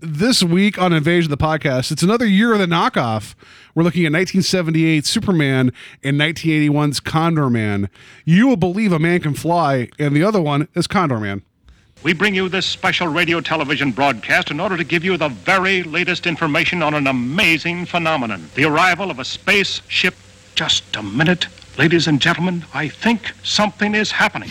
this week on Invasion of the Podcast, it's another year of the knockoff. We're looking at 1978 Superman and 1981's Condor Man. You will believe a man can fly, and the other one is Condor Man. We bring you this special radio television broadcast in order to give you the very latest information on an amazing phenomenon the arrival of a spaceship. Just a minute. Ladies and gentlemen, I think something is happening.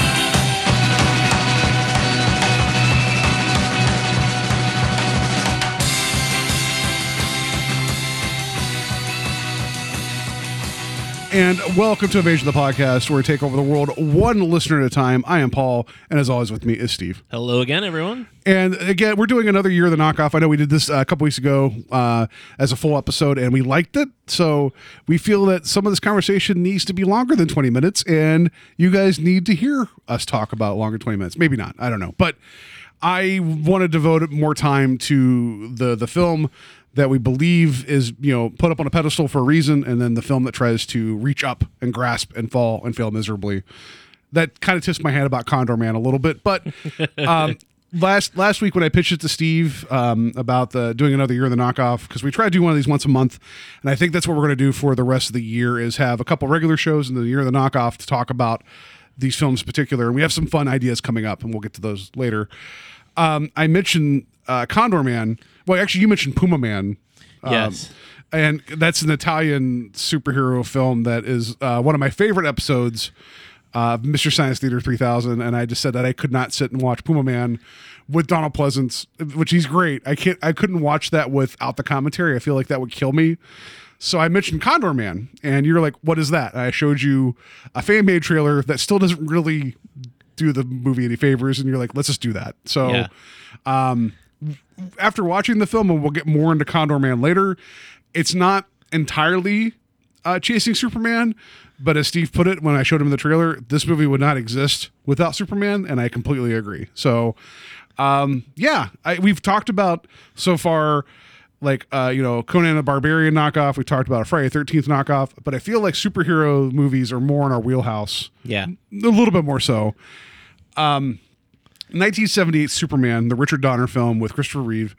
And welcome to Invasion of the Podcast, where we take over the world one listener at a time. I am Paul, and as always, with me is Steve. Hello again, everyone. And again, we're doing another year of the knockoff. I know we did this uh, a couple weeks ago uh, as a full episode, and we liked it. So we feel that some of this conversation needs to be longer than 20 minutes, and you guys need to hear us talk about longer 20 minutes. Maybe not. I don't know. But I want to devote more time to the the film that we believe is you know put up on a pedestal for a reason, and then the film that tries to reach up and grasp and fall and fail miserably. That kind of tips my hand about Condor Man a little bit, but um, last last week when I pitched it to Steve um, about the doing another year of the knockoff because we try to do one of these once a month, and I think that's what we're going to do for the rest of the year is have a couple regular shows in the year of the knockoff to talk about these films in particular, and we have some fun ideas coming up, and we'll get to those later. Um, I mentioned uh, Condor Man. Well, actually, you mentioned Puma Man. Um, Yes. and that's an Italian superhero film that is uh, one of my favorite episodes of Mystery Science Theater 3000. And I just said that I could not sit and watch Puma Man with Donald Pleasence, which he's great. I can't. I couldn't watch that without the commentary. I feel like that would kill me. So I mentioned Condor Man, and you're like, "What is that?" And I showed you a fan made trailer that still doesn't really do the movie any favors, and you're like, "Let's just do that." So Yeah. After watching the film, and we'll get more into Condor Man later, it's not entirely uh, chasing Superman, but as Steve put it when I showed him the trailer, this movie would not exist without Superman, and I completely agree. So, um, yeah, I, we've talked about so far. Like uh, you know, Conan the Barbarian knockoff. We talked about a Friday Thirteenth knockoff, but I feel like superhero movies are more in our wheelhouse Yeah. a little bit more so. Um, 1978 Superman, the Richard Donner film with Christopher Reeve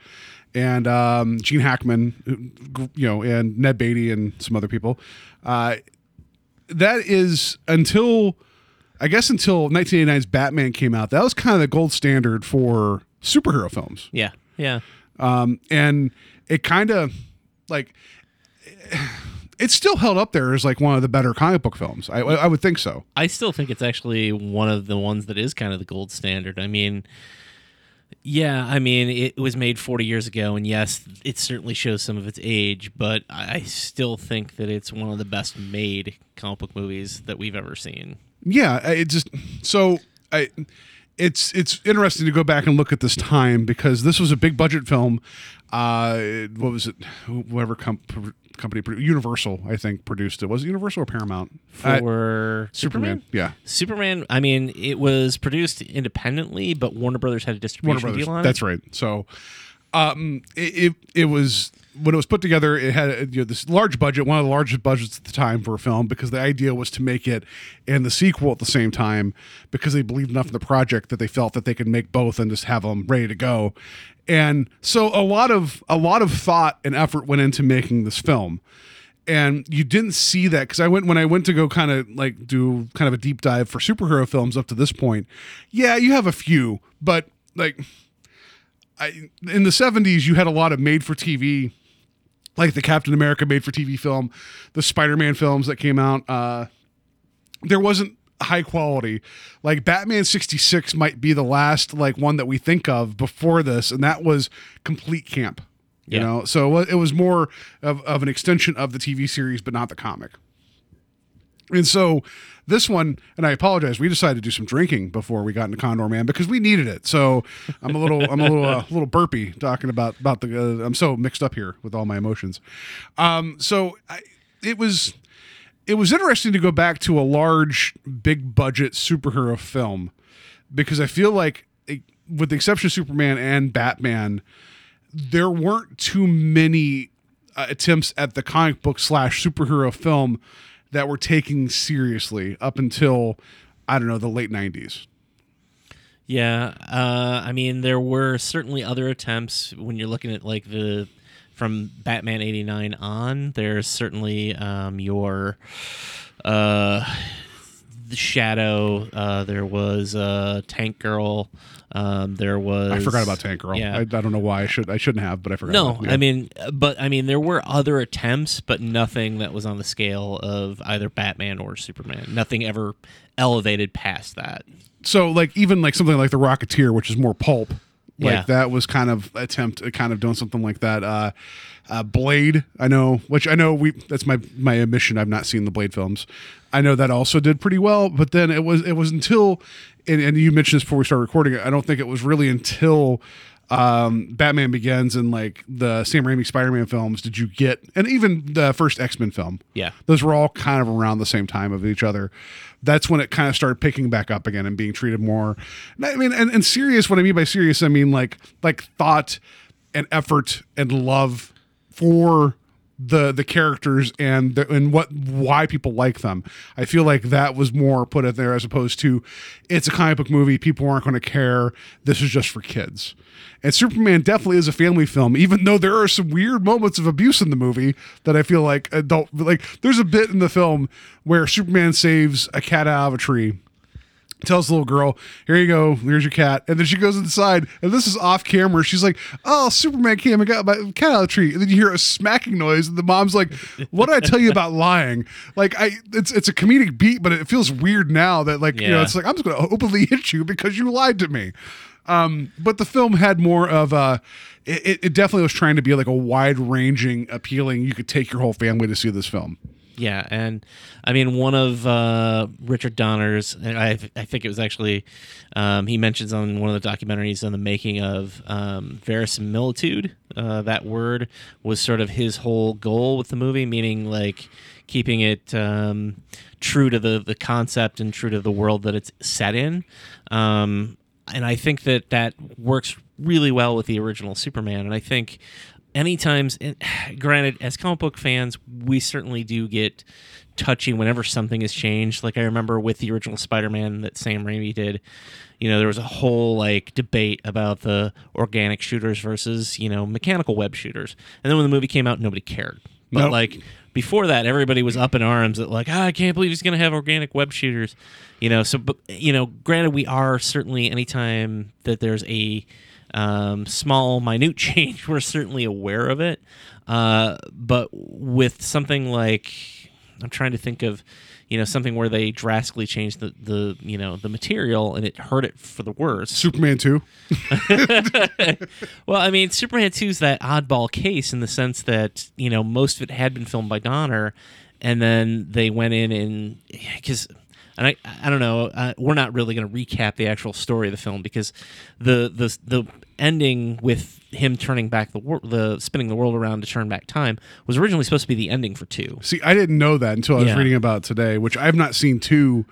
and um, Gene Hackman, you know, and Ned Beatty and some other people. Uh, that is until, I guess, until 1989's Batman came out. That was kind of the gold standard for superhero films Yeah. Yeah. um, and it kind of like it's still held up there as like one of the better comic book films. I, I would think so. I still think it's actually one of the ones that is kind of the gold standard. I mean, yeah, I mean, it was made 40 years ago, and yes, it certainly shows some of its age, but I still think that it's one of the best made comic book movies that we've ever seen. Yeah, it just so I it's it's interesting to go back and look at this time because this was a big budget film. Uh, what was it? Whoever com- company Universal, I think, produced it. Was it Universal or Paramount? Uh, For Superman. Yeah, Superman, I mean, it was produced independently, but Warner Brothers had a Warner distribution Brothers. deal on That's right. So, um, it, it it was when it was put together. It had you know this large budget, one of the largest budgets at the time for a film, because the idea was to make it and the sequel at the same time, because they believed enough in the project that they felt that they could make both and just have them ready to go. And so a lot of a lot of thought and effort went into making this film and you didn't see that because I went when I went to go kind of like do kind of a deep dive for superhero films up to this point. Yeah, you have a few, but like I in the 70s you had a lot of made for TV like the Captain America made for TV film, the Spider-Man films that came out uh there wasn't high quality. Like Batman 66 might be the last like one that we think of before this and that was complete camp. You Yeah. know, so it was more of, of an extension of the TV series, but not the comic. And so this one, and I apologize, we decided to do some drinking before we got into Condor Man because we needed it. So I'm a little, I'm a little, uh, little burpy talking about about the. Uh, I'm so mixed up here with all my emotions. Um, so I, it was, it was interesting to go back to a large, big budget superhero film because I feel like it, with the exception of Superman and Batman, there weren't too many uh, attempts at the comic book slash superhero film that were taken seriously up until I don't know the late '90s. Yeah, uh, I mean, there were certainly other attempts when you're looking at like the from Batman '89 on. There's certainly um, your uh, the Shadow. Uh, there was uh, Tank Girl. Um, there was I forgot about Tank Girl. Yeah. I, I don't know why I should I shouldn't have, but I forgot. No, about. Yeah. I mean, but I mean, there were other attempts, but nothing that was on the scale of either Batman or Superman. Nothing ever elevated past that. so like even like something like the Rocketeer, which is more pulp, like Yeah. that was kind of attempt at kind of doing something like that. Uh, uh, Blade, I know, which I know we that's my my admission. I've not seen the Blade films. I know that also did pretty well, but then it was it was until and, and you mentioned this before we started recording. I don't think it was really until um, Batman Begins and like the Sam Raimi Spider-Man films did you get, and even the first X-Men film. Yeah. those were all kind of around the same time of each other. That's when it kind of started picking back up again and being treated more. I mean, and, and serious. What I mean by serious, I mean like like thought and effort and love for the the characters and the, and what why people like them. I feel like that was more put in there as opposed to it's a comic book movie. People aren't going to care. This is just for kids. And Superman definitely is a family film, even though there are some weird moments of abuse in the movie that I feel like adult like. There's a bit in the film where Superman saves a cat out of a tree tells the little girl, "Here you go. Here's your cat." And then she goes inside, and this is off camera. She's like, "Oh, Superman came and got my cat out of the tree." And then you hear a smacking noise, and the mom's like, "What did I tell you about lying?" Like, I it's it's a comedic beat, but it feels weird now that like you know it's like I'm just going to openly hit you because you lied to me. Um, but the film had more of a. It- it definitely was trying to be like a wide ranging, appealing. You could take your whole family to see this film. Yeah, and I mean one of uh, Richard Donner's. I, I think it was actually um, he mentions on one of the documentaries on the making of um, verisimilitude. Uh, that word was sort of his whole goal with the movie, meaning like keeping it um, true to the the concept and true to the world that it's set in. Um, and I think that that works really well with the original Superman. And I think anytimes, and granted, as comic book fans, we certainly do get touchy whenever something has changed. Like I remember with the original Spider-Man that Sam Raimi did, you know, there was a whole like debate about the organic shooters versus you know mechanical web shooters. And then when the movie came out, nobody cared. But Nope. like before that, everybody was up in arms at like, ah, I can't believe he's going to have organic web shooters. You know, so but you know, granted, we are certainly anytime that there's a um, small, minute change, we're certainly aware of it. Uh, but with something like, I'm trying to think of, you know, something where they drastically changed the, the you know the material and it hurt it for the worse. Superman two. Well, I mean, Superman 2 is that oddball case in the sense that, you know, most of it had been filmed by Donner, and then they went in and, because, and I, I don't know, uh, we're not really going to recap the actual story of the film because the, the, the ending with him turning back the world, the spinning the world around to turn back time was originally supposed to be the ending for 2. See, I didn't know that until I was Yeah. reading about today, which I've not seen two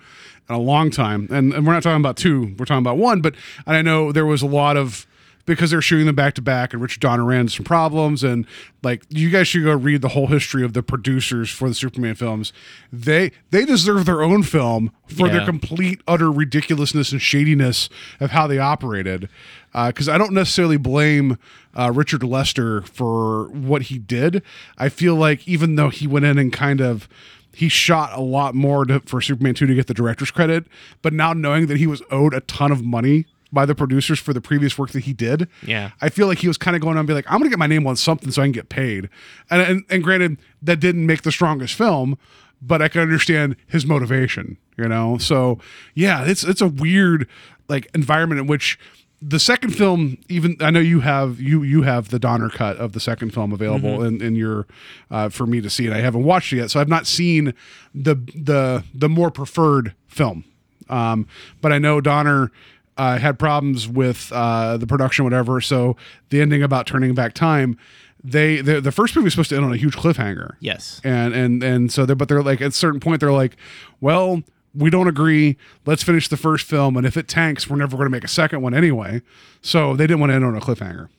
in a long time. And, and we're not talking about two, we're talking about one. But I know there was a lot of because they're shooting them back to back, and Richard Donner ran into some problems. And like, you guys should go read the whole history of the producers for the Superman films. They they deserve their own film for their complete utter ridiculousness and shadiness of how they operated. Because I don't necessarily blame uh, Richard Lester for what he did. I feel like even though he went in and kind of he shot a lot more to, for Superman 2 to get the director's credit, but now knowing that he was owed a ton of money by the producers for the previous work that he did, Yeah. I feel like he was kind of going on and be like, I'm going to get my name on something so I can get paid. And, and and granted, that didn't make the strongest film, but I can understand his motivation, you know. So yeah, it's it's a weird like environment in which the second film, even I know you have you you have the Donner cut of the second film available in, in your uh, for me to see and I haven't watched it yet, so I've not seen the the the more preferred film. Um, but I know Donner uh, had problems with uh, the production, whatever. So the ending about turning back time, they the, the first movie was supposed to end on a huge cliffhanger. Yes. and and and so they but they're like at a certain point they're like, well, we don't agree. Let's finish the first film, and if it tanks, we're never going to make a second one anyway. So they didn't want to end on a cliffhanger.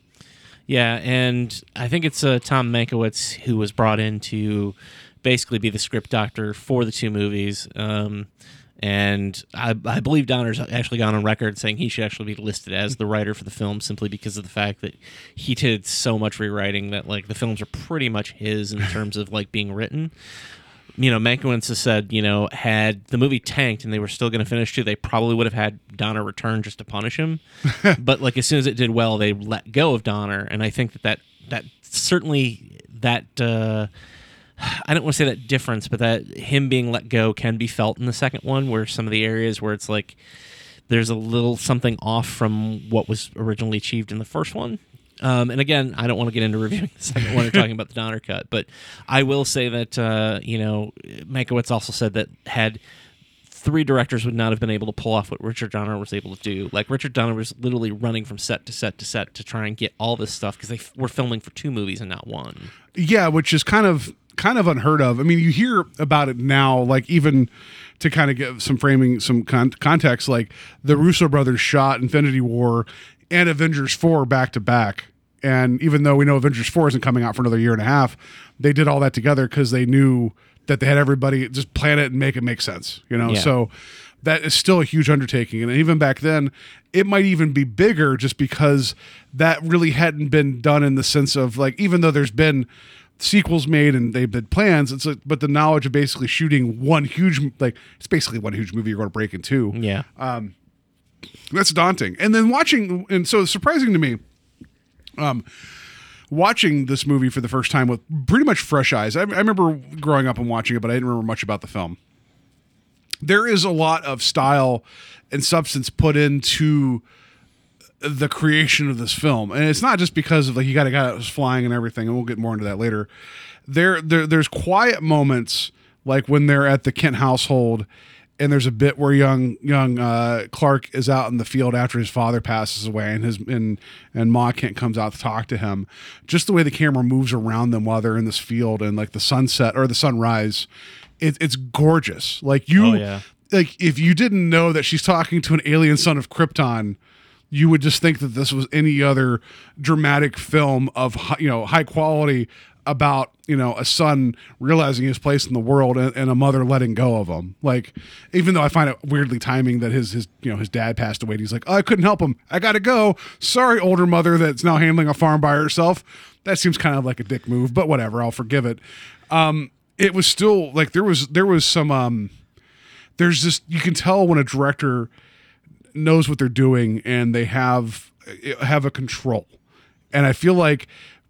Yeah, and I think it's uh, Tom Mankiewicz who was brought in to basically be the script doctor for the two movies. Um, and I, I believe Donner's actually gone on record saying he should actually be listed as the writer for the film simply because of the fact that he did so much rewriting that like the films are pretty much his in terms of like being written. You know, Mankiewicz has said, you know, had the movie tanked and they were still going to finish too, they probably would have had Donner return just to punish him. but like as soon as it did well, they let go of Donner, and I think that that that certainly that. uh I don't want to say that difference, but that him being let go can be felt in the second one, where some of the areas where it's like there's a little something off from what was originally achieved in the first one. Um, and again, I don't want to get into reviewing the second one or talking about the Donner cut, but I will say that uh, you know Mankiewicz also said that had three directors would not have been able to pull off what Richard Donner was able to do. Like Richard Donner was literally running from set to set to set to try and get all this stuff because they f- were filming for two movies and not one. Yeah, which is kind of kind of unheard of. I mean, you hear about it now, like even to kind of give some framing, some con- context, like the Russo brothers shot Infinity War and Avengers 4 back to back. And even though we know Avengers 4 isn't coming out for another year and a half, they did all that together because they knew that they had everybody just plan it and make it make sense, you know? Yeah. So that is still a huge undertaking. And even back then, it might even be bigger just because that really hadn't been done in the sense of like, even though there's been sequels made and they've been plans, it's like, but the knowledge of basically shooting one huge, like, it's basically one huge movie you're going to break in two. Yeah. That's daunting. And then watching, and so surprising to me, um, watching this movie for the first time with pretty much fresh eyes. I, I remember growing up and watching it, but I didn't remember much about the film. There is a lot of style and substance put into the creation of this film, and it's not just because of like you got a guy that was flying and everything, and we'll get more into that later. There, there, there's quiet moments like when they're at the Kent household, and there's a bit where young young uh, Clark is out in the field after his father passes away, and his and and Ma Kent comes out to talk to him. Just the way the camera moves around them while they're in this field, and like the sunset or the sunrise, it, it's gorgeous. Like you, Oh, yeah. like if you didn't know that she's talking to an alien son of Krypton, you would just think that this was any other dramatic film of you know high quality about you know a son realizing his place in the world and, and a mother letting go of him. Like even though I find it weirdly timing that his his you know his dad passed away, and he's like, oh, I couldn't help him. I got to go. Sorry, older mother that's now handling a farm by herself. That seems kind of like a dick move, but whatever. I'll forgive it. Um, it was still like there was there was some um there's just you can tell when a director knows what they're doing and they have have a control. And I feel like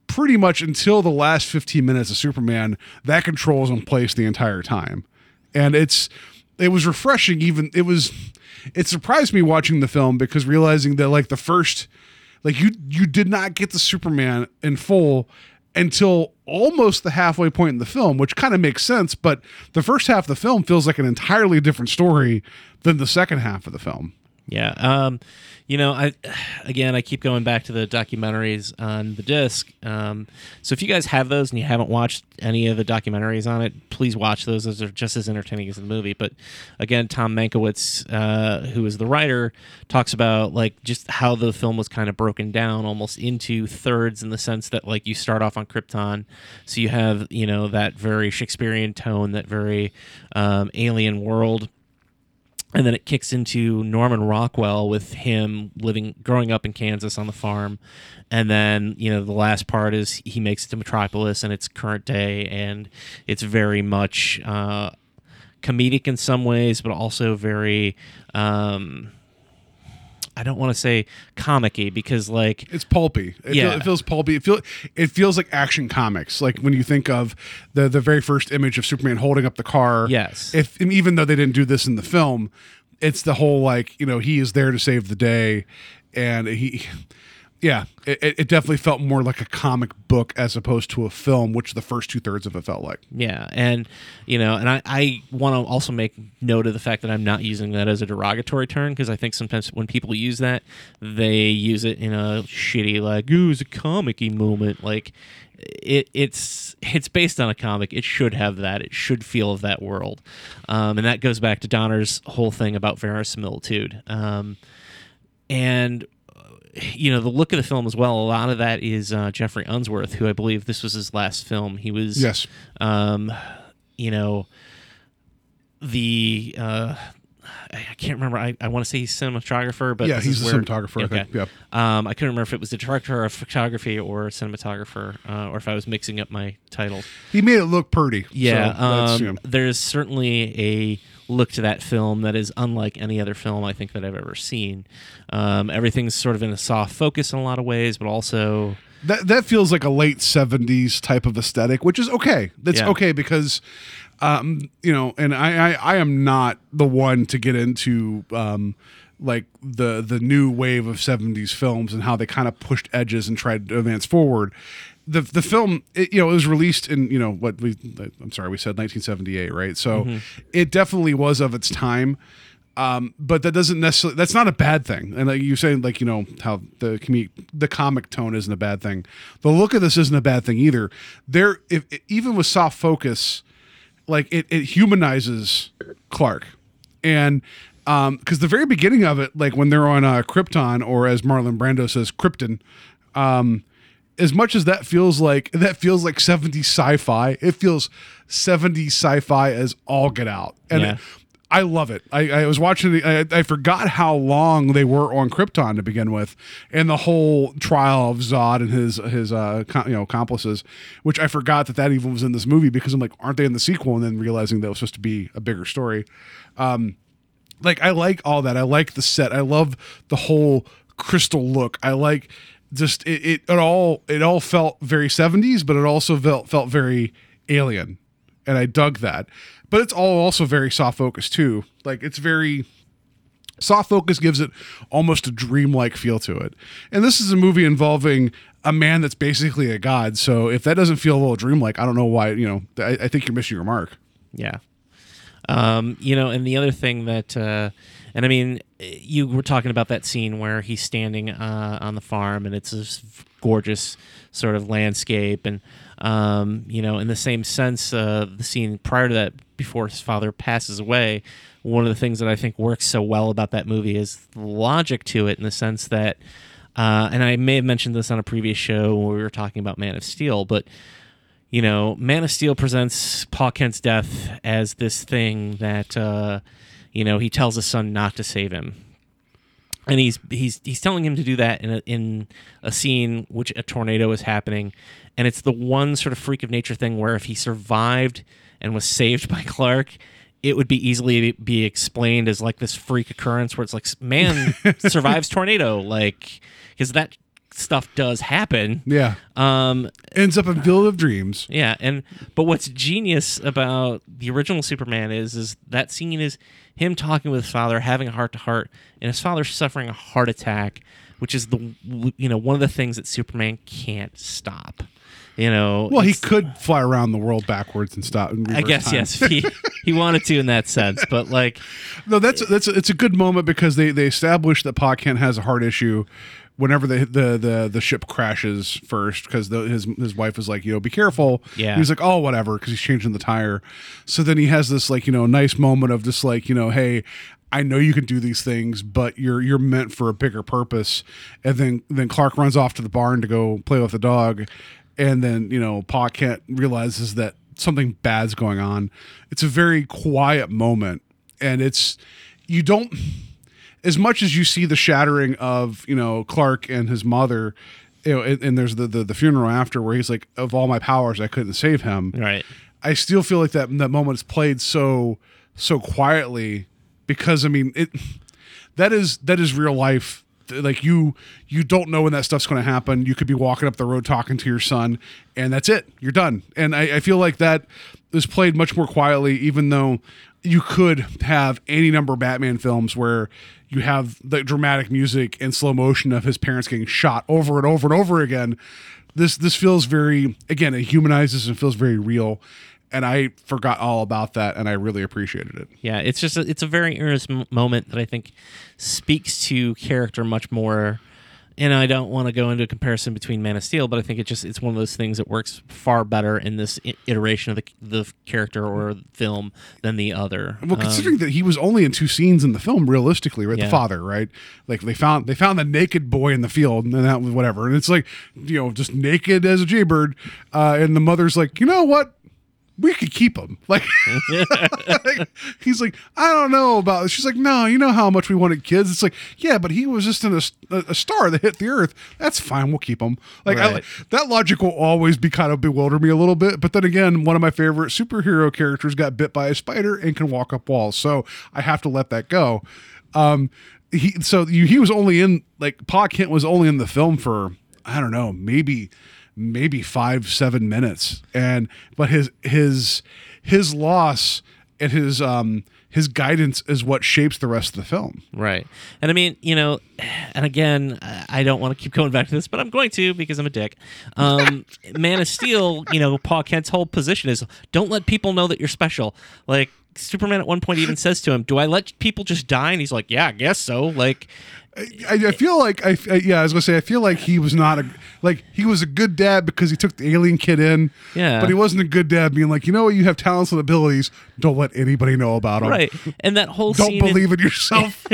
pretty much until the last 15 minutes of Superman, that control is in place the entire time. And it's it was refreshing even it was it surprised me watching the film because realizing that like the first like you you did not get the Superman in full until almost the halfway point in the film, which kind of makes sense, but the first half of the film feels like an entirely different story than the second half of the film. Yeah. Um, you know, I again I keep going back to the documentaries on the disc. Um, so if you guys have those and you haven't watched any of the documentaries on it, please watch those. Those are just as entertaining as the movie. But again, Tom Mankiewicz, uh, who is the writer, talks about like just how the film was kind of broken down almost into thirds in the sense that like you start off on Krypton, so you have you know that very Shakespearean tone, that very um, alien world and then it kicks into Norman Rockwell with him living, growing up in Kansas on the farm, and then you know the last part is he makes it to Metropolis and it's current day, and it's very much uh, comedic in some ways, but also very. Um, I don't want to say comic-y because like It's pulpy. It, Yeah. feel- it feels pulpy. It feel it feels like action comics. Like when you think of the the very first image of Superman holding up the car. Yes. If even though they didn't do this in the film, it's the whole like you know he is there to save the day, and he. Yeah, it, it it definitely felt more like a comic book as opposed to a film, which the first two thirds of it felt like. Yeah, and you know, and I, I want to also make note of the fact that I'm not using that as a derogatory term because I think sometimes when people use that, they use it in a shitty like, "Ooh, it's a comic-y moment." Like, it it's it's based on a comic. It should have that. It should feel of that world, um, and that goes back to Donner's whole thing about verisimilitude. Um, and you know the look of the film as well. A lot of that is uh, Geoffrey Unsworth, who I believe this was his last film. He was Yes. um, you know, the uh, I I can't remember. I, I want to say he's cinematographer, but Yeah, he's a where- cinematographer, I Okay. think, yep. Um, I couldn't remember if it was the director of photography or cinematographer, uh, or if I was mixing up my titles. He made it look pretty. Yeah, so um, there's certainly a look to that film that is unlike any other film I think that I've ever seen. Um, everything's sort of in a soft focus in a lot of ways, but also that that feels like a late '70s type of aesthetic, which is okay. That's Yeah. okay because, um, you know, and I, I I am not the one to get into um, like the the new wave of '70s films and how they kind of pushed edges and tried to advance forward. The the film, it, you know, it was released in you know what we I'm sorry we said 1978, right? So it definitely was of its time. Um, but that doesn't necessarily that's not a bad thing. And like you're saying like you know how the comic the comic tone isn't a bad thing. The look of this isn't a bad thing either. There if even with soft focus like it, it humanizes clark. And um because the very beginning of it like when they're on uh krypton or as marlon brando says krypton um as much as that feels like that feels like 70 sci-fi it feels 70 sci-fi as all get out and Yeah. I love it. I, I was watching. the- I, I forgot how long they were on Krypton to begin with, and the whole trial of Zod and his his uh you know accomplices, which I forgot that that even was in this movie because I'm like, aren't they in the sequel? And then realizing that was supposed to be a bigger story. Um, like I like all that. I like the set. I love the whole crystal look. I like just it. It, it all it all felt very 70s, but it also felt felt very alien, and I dug that. But it's all also very soft focus too. Like it's very soft focus gives it almost a dreamlike feel to it. And this is a movie involving a man that's basically a god. So if that doesn't feel a little dreamlike, I don't know why. You know, I, I think you're missing your mark. Yeah. Um, you know, and the other thing that, uh, and I mean, you were talking about that scene where he's standing uh, on the farm and it's this gorgeous sort of landscape. And, um, you know, in the same sense, uh, the scene prior to that, before his father passes away, one of the things that I think works so well about that movie is the logic to it in the sense that, uh, and I may have mentioned this on a previous show when we were talking about Man of Steel, but you know, Man of Steel presents Pa Kent's death as this thing that uh, you know he tells his son not to save him, and he's he's he's telling him to do that in a, in a scene which a tornado is happening, and it's the one sort of freak of nature thing where if he survived and was saved by Clark. It would be easily be explained as like this freak occurrence where it's like man survives tornado, like because that stuff does happen. Yeah. Um, Ends up in Field of Dreams. yeah, and but what's genius about the original Superman is is that scene is him talking with his father, having a heart to heart, and his father suffering a heart attack, which is the you know one of the things that Superman can't stop. You know, Well, he could fly around the world backwards and stop. And I guess time. yes, he he wanted to in that sense, but like No, that's that's it's a good moment because they they establish that Pa Kent has a heart issue whenever the the the, the ship crashes first because his his wife is like you know be careful. Yeah. He's like oh whatever because he's changing the tire. So then he has this like you know nice moment of just like you know hey. I know you can do these things, but you're you're meant for a bigger purpose. And then then Clark runs off to the barn to go play with the dog, and then you know Pa Kent realizes that something bad's going on. It's a very quiet moment, and it's you don't as much as you see the shattering of you know Clark and his mother. You know, and, and there's the, the the funeral after where he's like, "Of all my powers, I couldn't save him." right. I still feel like that that moment is played so so quietly because I mean it that is that is real life like you you don't know when that stuff's going to happen you could be walking up the road talking to your son and that's it you're done and I, I feel like that is played much more quietly even though you could have any number of Batman films where you have the dramatic music and slow motion of his parents getting shot over and over and over again. This this feels very again it humanizes and feels very real, and I forgot all about that and I really appreciated it. Yeah, it's just a, it's a very earnest m- moment that I think speaks to character much more. And I don't want to go into a comparison between Man of Steel, but I think it just it's one of those things that works far better in this iteration of the the character or film than the other. Well, Um, considering that he was only in two scenes in the film, realistically, right? Yeah. The father, right? Like they found they found the naked boy in the field, and then that was whatever. And it's like, you know, just naked as a jaybird. Uh, and the mother's like, you know what? We could keep him. Like, he's like, I don't know about. She's like, no, you know how much we wanted kids. It's like, yeah, but he was just in a, a star that hit the earth. That's fine. We'll keep him. Like I, Right. that logic will always be kind of bewilder me a little bit. But then again, one of my favorite superhero characters got bit by a spider and can walk up walls, so I have to let that go. Um, he so you, he was only in like Pa Kent was only in the film for I don't know maybe maybe five seven minutes, and but his his his loss and his um his guidance is what shapes the rest of the film. Right. And I mean, you know, and again, I don't want to keep going back to this, but I'm going to because I'm a dick. Um, Man of Steel, you know, Pa Kent's whole position is don't let people know that you're special. Like, Superman at one point even says to him, Do I let people just die? And he's like, Yeah, I guess so. Like, I, I feel like I, I yeah I was gonna say I feel like he was not a like he was a good dad because he took the alien kid in Yeah. but he wasn't a good dad being like you know what you have talents and abilities don't let anybody know about them right. And that whole don't scene in- believe in yourself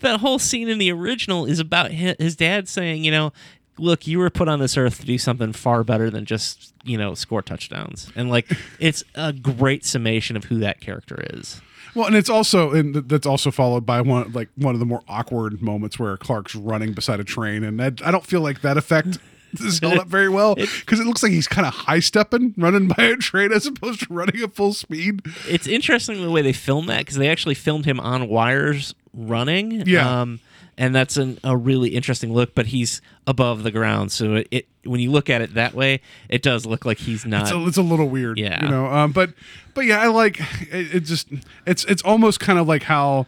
that whole scene in the original is about hi- his dad saying, you know, look, you were put on this earth to do something far better than just, you know, score touchdowns. And like, it's a great summation of who that character is. well and it's also and that's also followed by one like one of the more awkward moments where Clark's running beside a train and that, I don't feel like that effect is held up very well because it looks like he's kind of high stepping running by a train as opposed to running at full speed It's interesting the way they filmed that because they actually filmed him on wires running. Yeah. Um, and that's an, a really interesting look, but he's above the ground. So it, it when you look at it that way, it does look like he's not. it's a, it's a little weird Yeah. you know um but but yeah i like it, it just it's it's almost kind of like how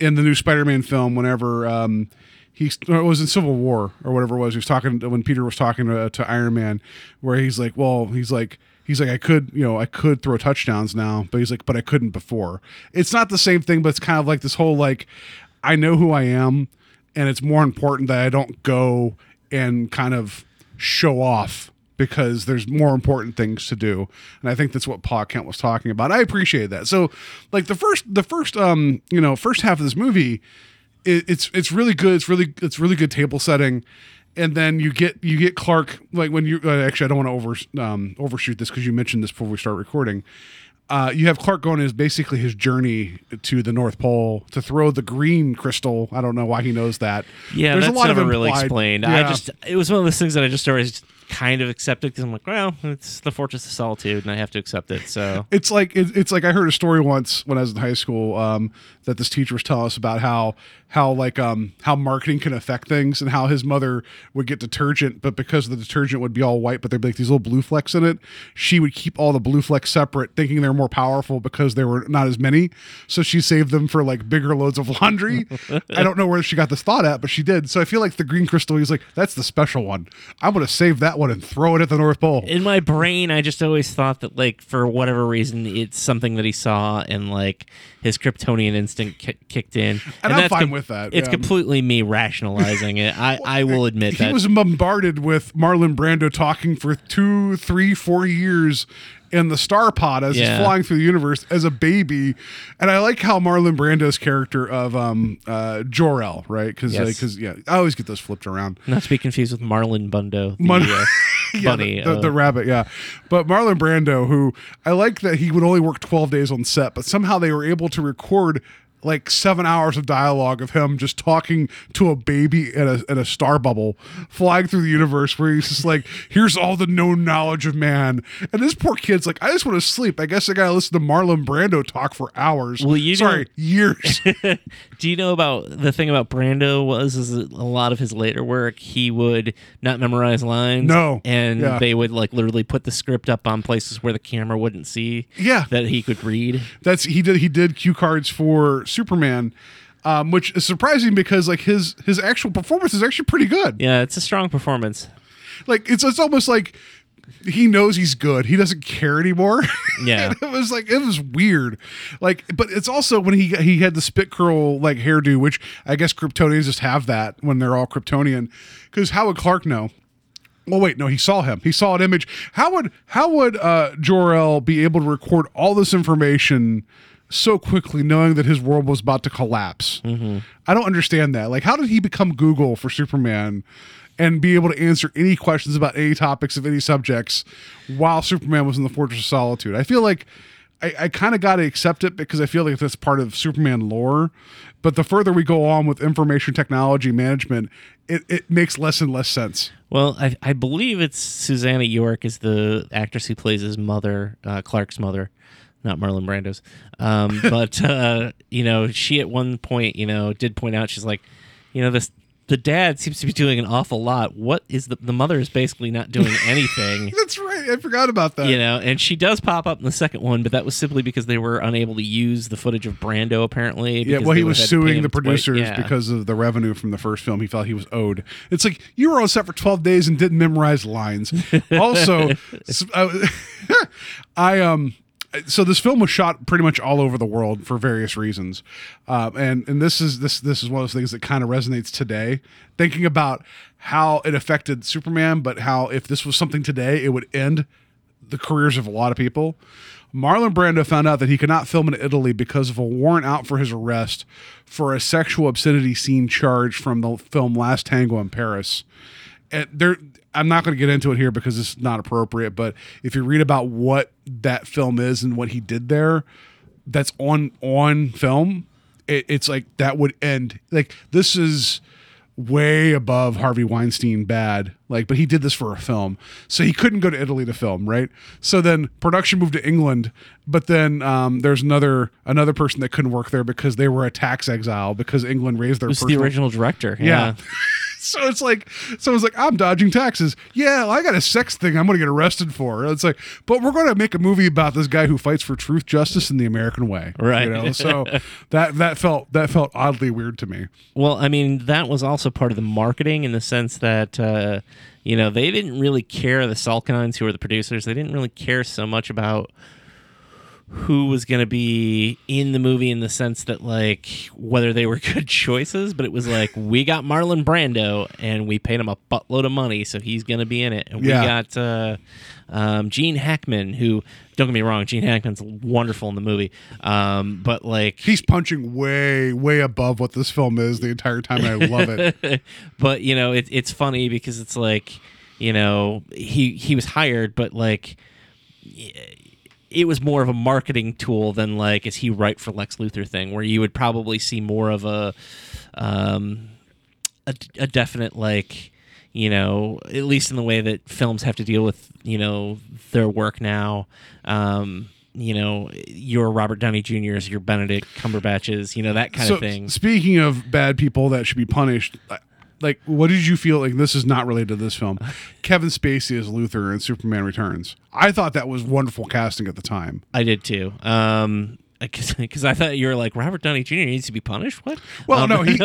in the new spider-man film whenever um he it was in civil war or whatever it was he was talking when peter was talking to, to iron man where he's like well he's like he's like i could you know i could throw touchdowns now but he's like but i couldn't before it's not the same thing but it's kind of like this whole like i know who i am and it's more important that i don't go and kind of show off because there's more important things to do. And i think that's what pa kent was talking about. I appreciate that. So like the first the first um you know first half of this movie it, it's it's really good. It's really it's really good table setting. And then you get you get clark like when you uh, actually i don't want to over um overshoot this because you mentioned this before we start recording uh, you have Clark going is basically his journey to the North Pole to throw the green crystal. I don't know why he knows that. yeah, There's that's a lot never of really implied- explained. I just it was one of those things that I just always kind of accepted because I'm like, well, it's the Fortress of Solitude, and I have to accept it. So it's like it, it's like I heard a story once when I was in high school um, that this teacher was telling us about how how like um how marketing can affect things and how his mother would get detergent, but because the detergent would be all white, but there'd be like these little blue flecks in it, she would keep all the blue flecks separate, thinking they're more powerful because there were not as many. So she saved them for like bigger loads of laundry. I don't know where she got this thought at, but she did. So I feel like the green crystal, he's like, that's the special one. I'm gonna save that one and throw it at the North Pole. in my brain, I just always thought that, like, for whatever reason, it's something that he saw and like his Kryptonian instinct ki- kicked in. And I'm fine with that, It's yeah. completely me rationalizing it. I, I will admit he that. He was bombarded with Marlon Brando talking for two, three, four years in the Star Pod as Yeah. he's flying through the universe as a baby, and I like how Marlon Brando's character of um uh Jor-El, right? Because Yes. because yeah, I always get those flipped around. not to be confused with Marlon Bundo, the Mon- uh, Yeah, bunny. the, the, uh, the rabbit, yeah. But Marlon Brando, who I like that he would only work 12 days on set, but somehow they were able to record like seven hours of dialogue of him just talking to a baby in a, in a star bubble flying through the universe where he's just like here's all the known knowledge of man and this poor kid's like i just want to sleep i guess i gotta listen to marlon brando talk for hours Well, you sorry know- years Do you know about the thing about Brando was is a lot of his later work he would not memorize lines. No. and Yeah. they would like literally put the script up on places where the camera wouldn't see. Yeah. that he could read. that's he did he did cue cards for superman um, which is surprising because like his his actual performance is actually pretty good Yeah, it's a strong performance. like it's it's almost like he knows he's good. He doesn't care anymore. Yeah. It was like it was weird. Like, but it's also when he he had the spit curl like hairdo, which I guess Kryptonians just have that when they're all Kryptonian. Because how would Clark know? Well, wait, no, he saw him. He saw an image. How would how would uh, Jor El be able to record all this information so quickly, knowing that his world was about to collapse? I don't understand that. Like, how did he become Google for Superman and be able to answer any questions about any topics of any subjects while Superman was in the Fortress of Solitude? I feel like I, I kind of got to accept it because I feel like that's part of Superman lore. But the further we go on with information technology management, it, it makes less and less sense. Well, I, I believe it's Susannah York is the actress who plays his mother, uh, Clark's mother, not Marlon Brando's. Um, but uh, you know, she at one point, you know, did point out she's like, you know, this the dad seems to be doing an awful lot. What is the the mother is basically not doing anything. That's right. I forgot about that. You know, and she does pop up in the second one, but that was simply because they were unable to use the footage of Brando. Apparently, Yeah, well, he was have had to pay suing the producers yeah. because of the revenue from the first film. He felt he was owed. It's like you were on set for twelve days and didn't memorize lines. also, I um. So this film was shot pretty much all over the world for various reasons, um, and and this is this this is one of those things that kind of resonates today. Thinking about how it affected Superman, but how if this was something today, it would end the careers of a lot of people. Marlon Brando found out that he could not film in Italy because of a warrant out for his arrest for a sexual obscenity scene charge from the film Last Tango in Paris. And there, I'm not going to get into it here because it's not appropriate. But if you read about what that film is and what he did there, that's on on film. It, it's like that would end. Like this is way above Harvey Weinstein bad. Like, but he did this for a film, so he couldn't go to Italy to film, right? So then production moved to England, but then um, there's another another person that couldn't work there because they were a tax exile because England raised their It was the original director. yeah. so it's like someone's like, I'm dodging taxes. Yeah, I got a sex thing I'm gonna get arrested for. It's like, but we're gonna make a movie about this guy who fights for truth, justice, and the American way. Right. You know, so that that felt that felt oddly weird to me. Well, I mean, that was also part of the marketing in the sense that, uh, you know, they didn't really care, the Salkinds, who were the producers, they didn't really care so much about who was going to be in the movie in the sense that, like, whether they were good choices, but it was like, we got Marlon Brando and we paid him a buttload of money, so he's going to be in it. And we got uh, um, Gene Hackman, who, don't get me wrong, Gene Hackman's wonderful in the movie, um, but, like, He's punching way, way above what this film is the entire time. I love it. but you know, it, it's funny because it's like, you know, he he was hired, but like, it was more of a marketing tool than like, is he right for Lex Luthor thing, where you would probably see more of a, um, a, a definite like. You know, at least in the way that films have to deal with, you know, their work now. Um, you know, your Robert Downey Jr.'s, your Benedict Cumberbatch's, you know, that kind so of thing. speaking of bad people that should be punished, like what did you feel like? This is not related to this film. Kevin Spacey as Luthor in Superman Returns. I thought that was wonderful casting at the time. I did too. Um, because I thought you were like Robert Downey Jr. needs to be punished. What? Well, Um, no, he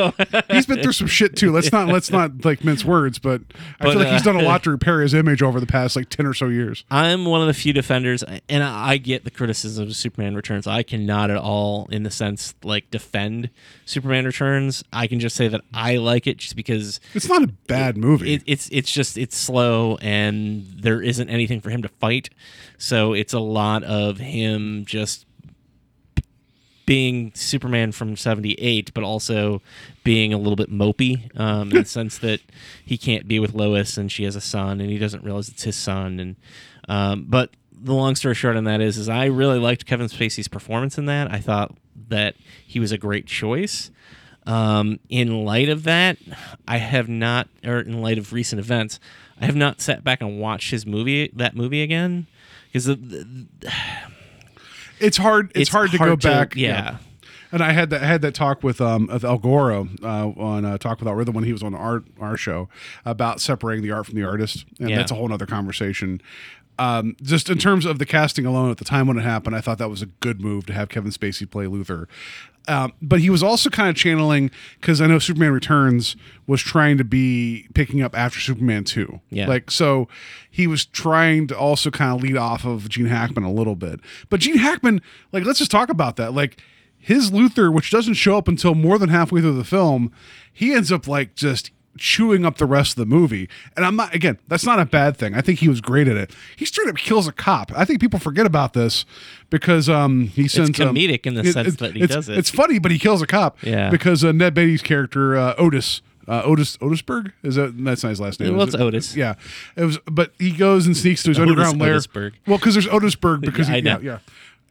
he's been through some shit too. Let's not let's not like mince words, but I But, feel like he's uh, done a lot to repair his image over the past like ten or so years. I'm one of the few defenders, and I get the criticism of Superman Returns. I cannot at all, in the sense like defend Superman Returns. I can just say that I like it just because It's not a bad movie. it, it's it's just it's slow and there isn't anything for him to fight. So it's a lot of him just being Superman from '78, but also being a little bit mopey um, in the sense that he can't be with Lois and she has a son and he doesn't realize it's his son. And um, but the long story short on that is, is I really liked Kevin Spacey's performance in that. I thought that he was a great choice. Um, in light of that, I have not, or in light of recent events, I have not sat back and watched his movie, that movie again, because It's hard. It's, hard to go back. Yeah. And I had that I had that talk with um with El Goro uh, on uh, Talk Without Rhythm when he was on our our show about separating the art from the artist, and Yeah. that's a whole other conversation. Um, just in terms of the casting alone at the time when it happened, I thought that was a good move to have Kevin Spacey play Luthor. Um, but he was also kind of channeling because I know Superman Returns was trying to be picking up after Superman Two. Yeah. like so he was trying to also kind of lead off of Gene Hackman a little bit. But Gene Hackman, like, let's just talk about that. Like his Luthor, which doesn't show up until more than halfway through the film, he ends up like just chewing up the rest of the movie. And I'm not again, that's not a bad thing. I think he was great at it. He straight up kills a cop. I think people forget about this because um he sends um, comedic in the sense that he it's, does it. It's funny, but he kills a cop. Yeah. Because uh, Ned Beatty's character uh, Otis. Uh, Otis Otisburg is that that's not his last name. Well, it's it? Otis. Yeah, it was. But he goes and sneaks to his Otis underground lair. Otisburg. Well, because there's Otisburg because Yeah, he, I know. yeah, yeah.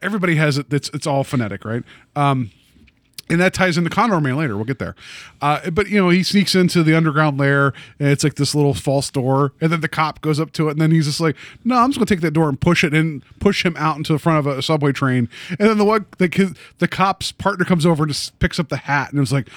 Everybody has it. It's it's all phonetic, right? Um, and that ties into Condor Man later. We'll get there. Uh, but you know, he sneaks into the underground lair, and it's like this little false door. And then the cop goes up to it, and then he's just like, "No, I'm just gonna take that door and push it and push him out into the front of a subway train." And then the one the kid, the cop's partner comes over and just picks up the hat, and it's like,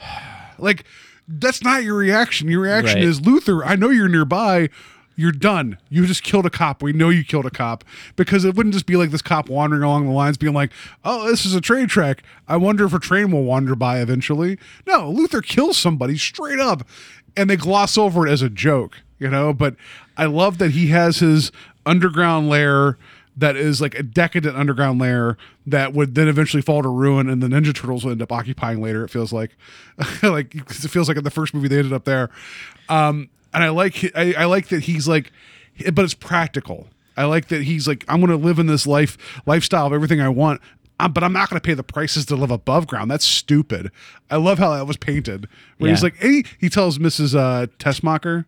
like that's not your reaction. Your reaction Right. is Luthor. I know you're nearby. You're done. You just killed a cop. We know you killed a cop because it wouldn't just be like this cop wandering along the lines, being like, "Oh, this is a train track. I wonder if a train will wander by eventually." No, Luthor kills somebody straight up, and they gloss over it as a joke, you know. But I love that he has his underground lair that is like a decadent underground lair that would then eventually fall to ruin and the ninja turtles would end up occupying later it feels like like it feels like in the first movie they ended up there um and i like I, I like that he's like but it's practical i like that he's like i'm gonna live in this life lifestyle of everything i want um, but I'm not going to pay the prices to live above ground. That's stupid. I love how that was painted. Where he's like, any, he tells Mrs. Uh, Tessmacher,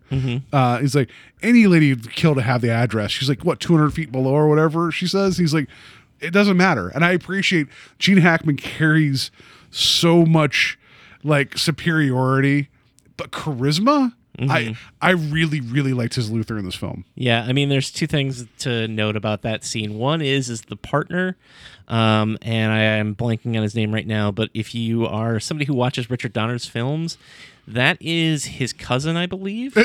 uh, he's like, any lady would kill to have the address. She's like, what, 200 feet below or whatever she says? He's like, it doesn't matter. And I appreciate Gene Hackman carries so much like superiority, but charisma. I I really really liked his Luthor in this film. Yeah, I mean, there's two things to note about that scene. One is is the partner, um, and I am blanking on his name right now. But if you are somebody who watches Richard Donner's films, that is his cousin, I believe,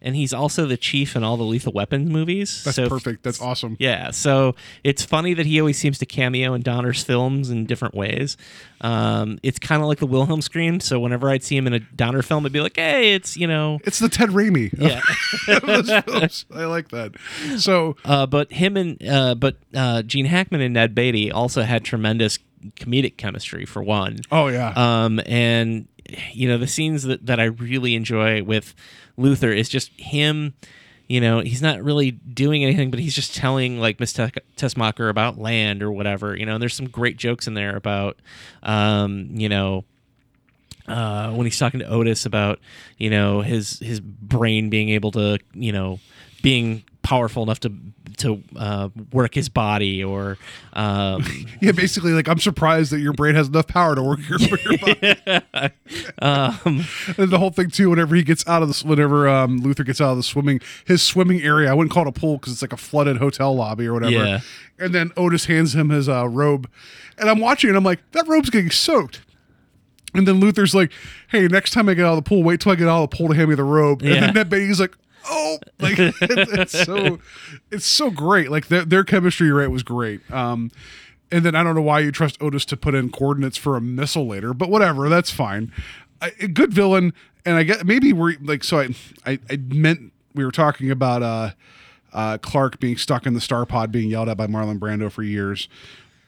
and he's also the chief in all the Lethal Weapon movies. That's So- perfect. That's awesome. Yeah, so it's funny that he always seems to cameo in Donner's films in different ways. Um, it's kind of like the Wilhelm scream. So whenever I'd see him in a Donner film, I'd be like, "Hey, it's you know." It's the Ted Raimi. Yeah. those films. I like that. So Uh, but him and uh, but uh, Gene Hackman and Ned Beatty also had tremendous comedic chemistry for one. oh yeah. Um, and you know the scenes that, that I really enjoy with Luthor is just him. You know, he's not really doing anything, but he's just telling like Miss Te- Tessmacher about land or whatever. You know, and there's some great jokes in there about, um, you know, uh, when he's talking to Otis about you know his his brain being able to you know being powerful enough to to uh, work his body or um, yeah, basically like I'm surprised that your brain has enough power to work your, your body. um, And the whole thing too, whenever he gets out of this, whenever um, Luthor gets out of the swimming, his swimming area, I wouldn't call it a pool because it's like a flooded hotel lobby or whatever. Yeah. And then Otis hands him his uh, robe, and I'm watching and I'm like, that robe's getting soaked. And then Luthor's like, "Hey, next time I get out of the pool, wait till I get out of the pool to hand me the robe." And then that baby's like, "Oh, like it's, so, it's so great. Like their, their chemistry, right, was great." Um, and then I don't know why you trust Otis to put in coordinates for a missile later, but whatever, that's fine. A good villain, and I get maybe we're like so. I, I I meant we were talking about uh, uh, Clark being stuck in the star pod, being yelled at by Marlon Brando for years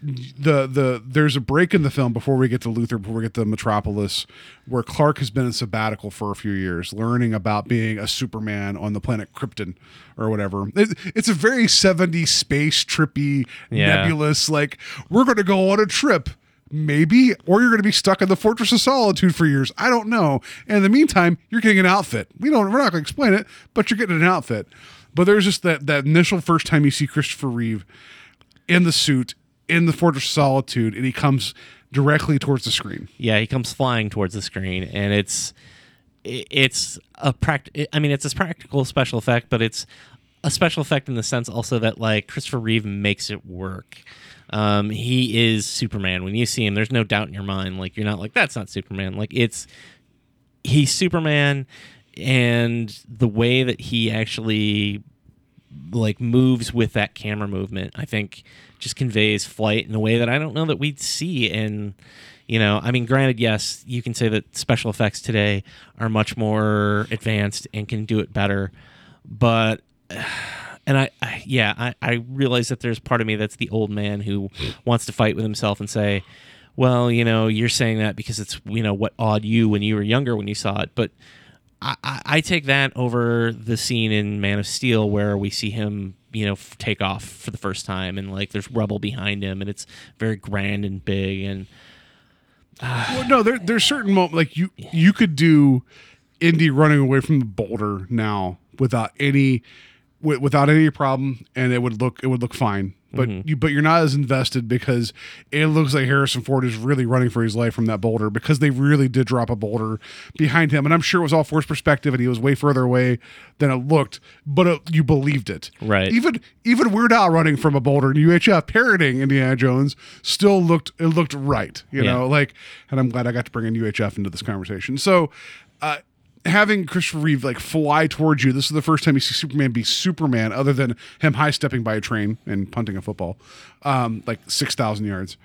the the there's a break in the film before we get to Luthor, before we get to Metropolis, where Clark has been in sabbatical for a few years, learning about being a Superman on the planet Krypton or whatever. It, it's a very 70s space trippy, Yeah. nebulous. Like we're going to go on a trip. Maybe, or you're going to be stuck in the Fortress of Solitude for years. I don't know. And in the meantime, you're getting an outfit. We don't. We're not going to explain it, but you're getting an outfit. But there's just that that initial first time you see Christopher Reeve in the suit in the Fortress of Solitude, and he comes directly towards the screen. Yeah, he comes flying towards the screen, and it's it's a pract. I mean, it's a practical special effect, but it's a special effect in the sense also that like Christopher Reeve makes it work. Um, he is Superman. When you see him, there's no doubt in your mind. Like you're not like that's not Superman. Like it's he's Superman, and the way that he actually like moves with that camera movement i think just conveys flight in a way that i don't know that we'd see in you know i mean granted yes you can say that special effects today are much more advanced and can do it better but and I, I yeah I, I realize that there's part of me that's the old man who wants to fight with himself and say well you know you're saying that because it's you know what awed you when you were younger when you saw it but I, I take that over the scene in Man of Steel where we see him, you know, take off for the first time, and like there's rubble behind him, and it's very grand and big, and ah. Well, no, there, there's certain moments like you you could do Indy running away from the boulder now without any wi- without any problem, and it would look it would look fine. But you but you're not as invested because it looks like Harrison Ford is really running for his life from that boulder because they really did drop a boulder behind him, and I'm sure it was all forced perspective, and he was way further away than it looked, but it, you believed it. Right. Even even Weird Al running from a boulder and UHF parroting Indiana Jones still looked it looked right. You Yeah. know, like, and I'm glad I got to bring in UHF into this conversation. So, uh, having Christopher Reeve like fly towards you, this is the first time you see Superman be Superman, other than him high stepping by a train and punting a football, um, like six thousand yards.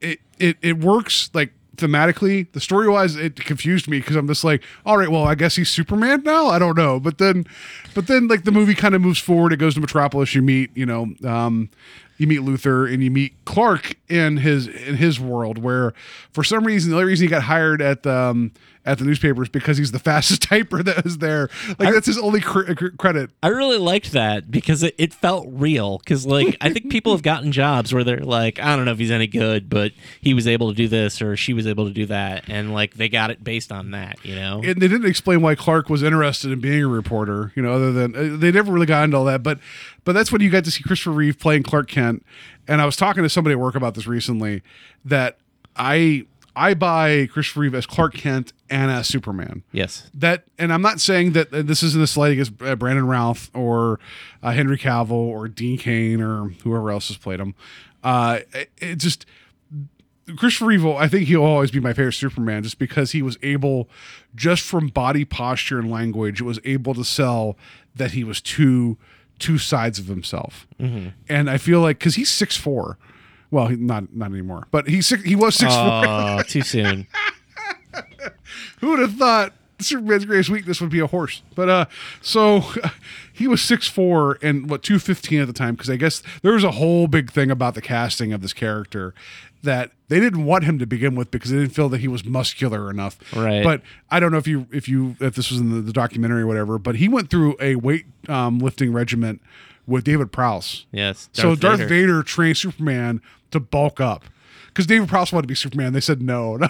It it it works like thematically. The story wise, it confused me because I'm just like, all right, well, I guess he's Superman now. I don't know, but then, but then like the movie kind of moves forward. It goes to Metropolis. You meet, you know, um, you meet Luthor and you meet Clark in his in his world where for some reason the only reason he got hired at the um, at the newspaper is because he's the fastest typer that was there. Like that's his only cr- cr- credit. I really liked that because it, it felt real. Because like I think people have gotten jobs where they're like, I don't know if he's any good, but he was able to do this or she was able to do that, and like they got it based on that, you know. And they didn't explain why Clark was interested in being a reporter. You know, other than uh, they never really got into all that. But but that's when you got to see Christopher Reeve playing Clark Kent. And I was talking to somebody at work about this recently that I I buy Christopher Reeve as Clark Kent and as Superman. yes. that and i'm not saying that this isn't a slight against uh, brandon routh or uh, henry cavill or dean cain or whoever else has played him uh it, it just christopher reeve i think he'll always be my favorite superman just because he was able just from body posture and language was able to sell that he was two two sides of himself. And i feel like because he's six four. Well he, not not anymore but he's six, he was six four. Too soon. Who would have thought Superman's greatest weakness would be a horse? But uh, so he was six four and what two fifteen at the time because I guess there was a whole big thing about the casting of this character that they didn't want him to begin with because they didn't feel that he was muscular enough. Right. But I don't know if you if you if this was in the, the documentary or whatever, but he went through a weight um, lifting regiment with David Prowse. Yes. so Darth Vader. Vader. trained Superman to bulk up because David Prowse wanted to be Superman. They said no.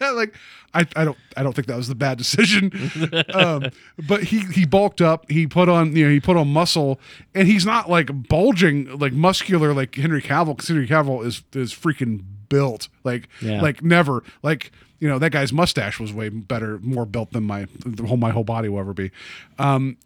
Like I, I don't I don't think that was the bad decision. um, but he he bulked up. He put on you know he put on muscle, and he's not like bulging like muscular like Henry Cavill. Because Henry Cavill is is freaking built like Yeah. like never like you know that guy's mustache was way better more built than my the whole my whole body will ever be. Um,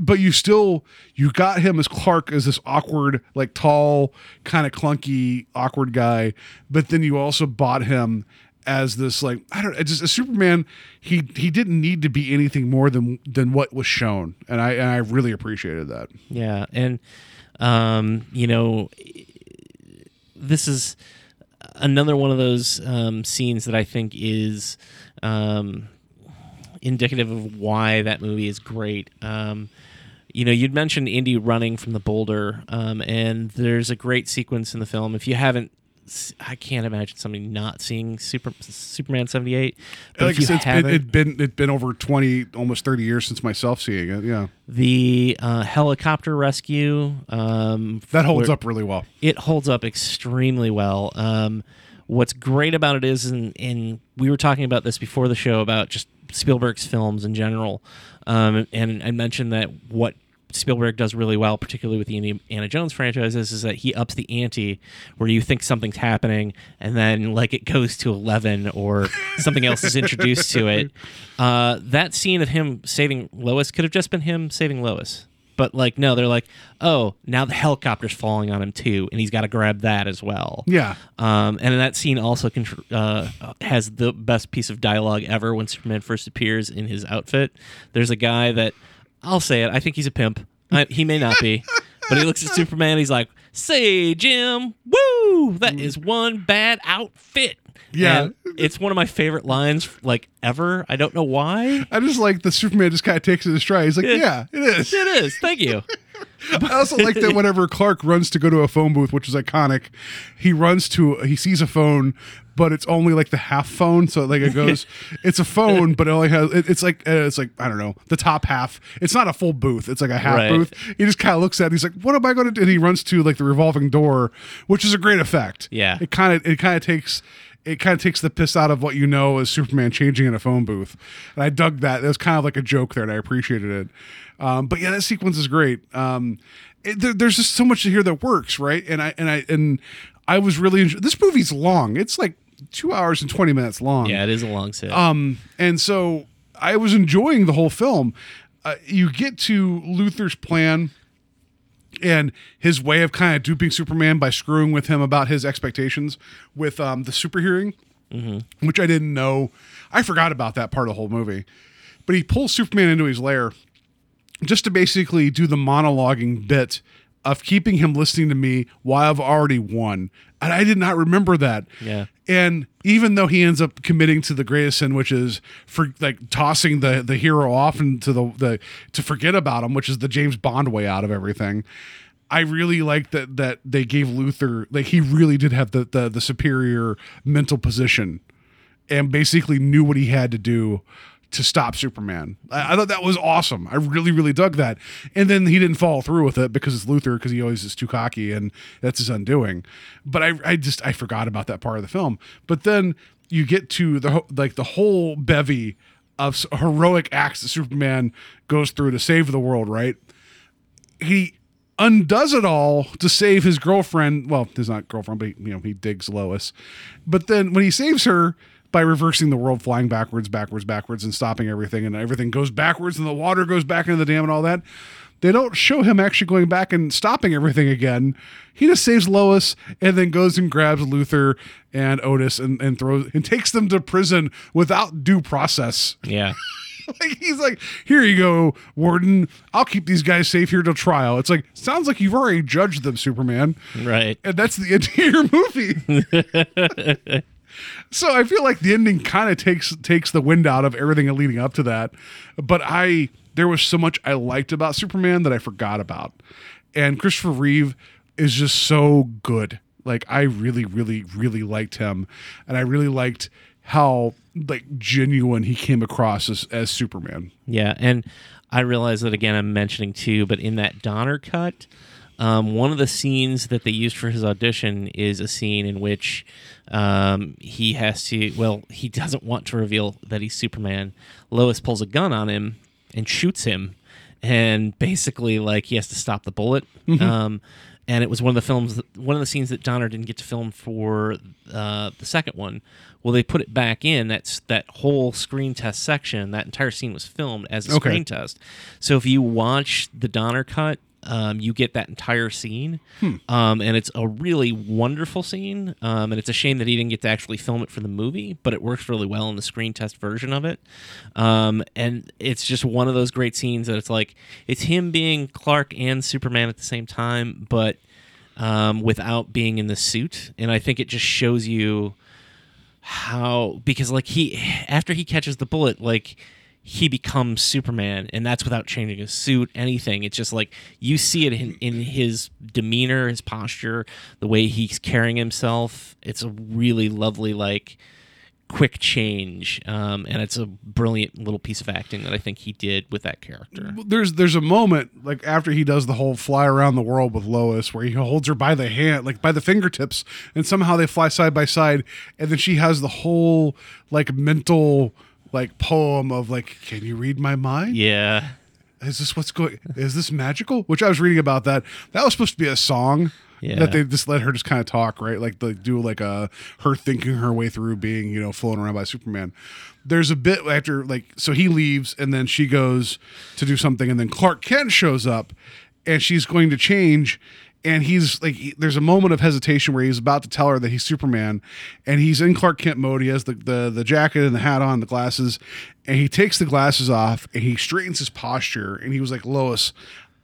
but you still you got him as Clark as this awkward, like tall, kind of clunky, awkward guy. But then you also bought him as this like I don't just a Superman. He he didn't need to be anything more than than what was shown, and I and I really appreciated that. Yeah, and um, you know, this is another one of those um, scenes that I think is um, indicative of why that movie is great. Um, you know, you'd mentioned Indy running from the boulder, um, and there's a great sequence in the film. If you haven't, I can't imagine somebody not seeing Super Superman seventy eight. Like if you it's been, it'd been it'd been over twenty, almost thirty years since myself seeing it. Yeah, the uh, helicopter rescue um, that holds where- up really well. it holds up extremely well. Um, what's great about it is, and, and we were talking about this before the show about just Spielberg's films in general, um, and I mentioned that what Spielberg does really well, particularly with the Indiana Jones franchises, is that he ups the ante where you think something's happening and then like it goes to eleven or something else is introduced to it. Uh, that scene of him saving Lois could have just been him saving Lois. But like no, they're like, oh, now the helicopter's falling on him too, and he's got to grab that as well. Yeah. Um, and that scene also contr- uh, has the best piece of dialogue ever when Superman first appears in his outfit. There's a guy that I'll say it. I think he's a pimp. I, he may not be, but he looks at Superman. He's like, "Say, Jim, woo! That is one bad outfit." Yeah. And it's one of my favorite lines like ever. I don't know why. I just like the Superman just kind of takes it in stride. He's like, yeah, it is. It is. Thank you. I also like that whenever Clark runs to go to a phone booth, which is iconic, he runs to he sees a phone, but it's only like the half phone. So like it goes, it's a phone, but it only has it, it's like uh, it's like I don't know the top half. It's not a full booth. It's like a half Right. booth. He just kind of looks at it. He's like, what am I going to do? And he runs to like the revolving door, which is a great effect. Yeah. it kind of it kind of takes. It kind of takes the piss out of what you know as Superman changing in a phone booth, and I dug that. It was kind of like a joke there, and I appreciated it. Um, but yeah, that sequence is great. Um, it, there, there's just so much to here that works, right? And I and I and I was really enjoy- this movie's long. It's like two hours and twenty minutes long. Yeah, it is a long sit. Um, and so I was enjoying the whole film. Uh, you get to Luthor's plan and his way of kind of duping Superman by screwing with him about his expectations with um, the super hearing, which I didn't know. I forgot about that part of the whole movie. But he pulls Superman into his lair just to basically do the monologuing bit of keeping him listening to me while I've already won. And I did not remember that. Yeah. And even though he ends up committing to the greatest sin, which is for like tossing the the hero off into the the to forget about him, which is the James Bond way out of everything. I really like that that they gave Luthor like he really did have the the, the superior mental position and basically knew what he had to do to stop Superman. I, I thought that was awesome. I really, really dug that. And then he didn't follow through with it because it's Luthor, because he always is too cocky and that's his undoing. But I, I just I forgot about that part of the film. But then you get to the like the whole bevy of heroic acts that Superman goes through to save the world. Right? He undoes it all to save his girlfriend. Well, his not girlfriend, but he, you know he digs Lois. But then when he saves her by reversing the world, flying backwards, backwards, backwards, and stopping everything, and everything goes backwards, and the water goes back into the dam and all that. They don't show him actually going back and stopping everything again. He just saves Lois and then goes and grabs Luthor and Otis and, and throws and takes them to prison without due process. yeah. like he's like, here you go, Warden. I'll keep these guys safe here till trial. It's like sounds like you've already judged them, Superman, Right. and that's the entire movie. so I feel like the ending kind of takes takes the wind out of everything leading up to that. But I there was so much I liked about Superman that I forgot about, and Christopher Reeve is just so good. Like I really, really, really liked him, and I really liked how like genuine he came across as, as Superman. Yeah, and I realize that again. I'm mentioning too, but in that Donner cut, um, one of the scenes that they used for his audition is a scene in which um, he has to. Well, he doesn't want to reveal that he's Superman. Lois pulls a gun on him and shoots him, and basically, like he has to stop the bullet. Um, and it was one of the films, one of the scenes that Donner didn't get to film for uh, the second one. Well, they put it back in. That's that whole screen test section. That entire scene was filmed as a Okay. screen test. So if you watch the Donner cut, um, you get that entire scene, um, and it's a really wonderful scene. Um, and it's a shame that he didn't get to actually film it for the movie, but it works really well in the screen test version of it. Um, and it's just one of those great scenes that it's like it's him being Clark and Superman at the same time, but um, without being in the suit. And I think it just shows you how because like he after he catches the bullet like he becomes superman and that's without changing his suit anything. It's just like you see it in, in his demeanor his posture the way he's carrying himself. It's a really lovely like quick change um, and it's a brilliant little piece of acting that i think he did with that character. There's there's a moment like after he does the whole fly around the world with Lois where he holds her by the hand like by the fingertips and somehow they fly side by side and then she has the whole like mental like poem of like can you read my mind yeah is this what's going? Is this magical? Which I was reading about that. That was supposed to be a song. Yeah. That they just let her just kind of talk, right? Like like do like a her thinking her way through being, you know, flown around by Superman. There's a bit after like so he leaves and then she goes to do something and then Clark Kent shows up and she's going to change and he's like he- there's a moment of hesitation where he's about to tell her that he's superman and he's in clark kent mode. He has the, the the jacket and the hat on the glasses and he takes the glasses off and he straightens his posture and he was like lois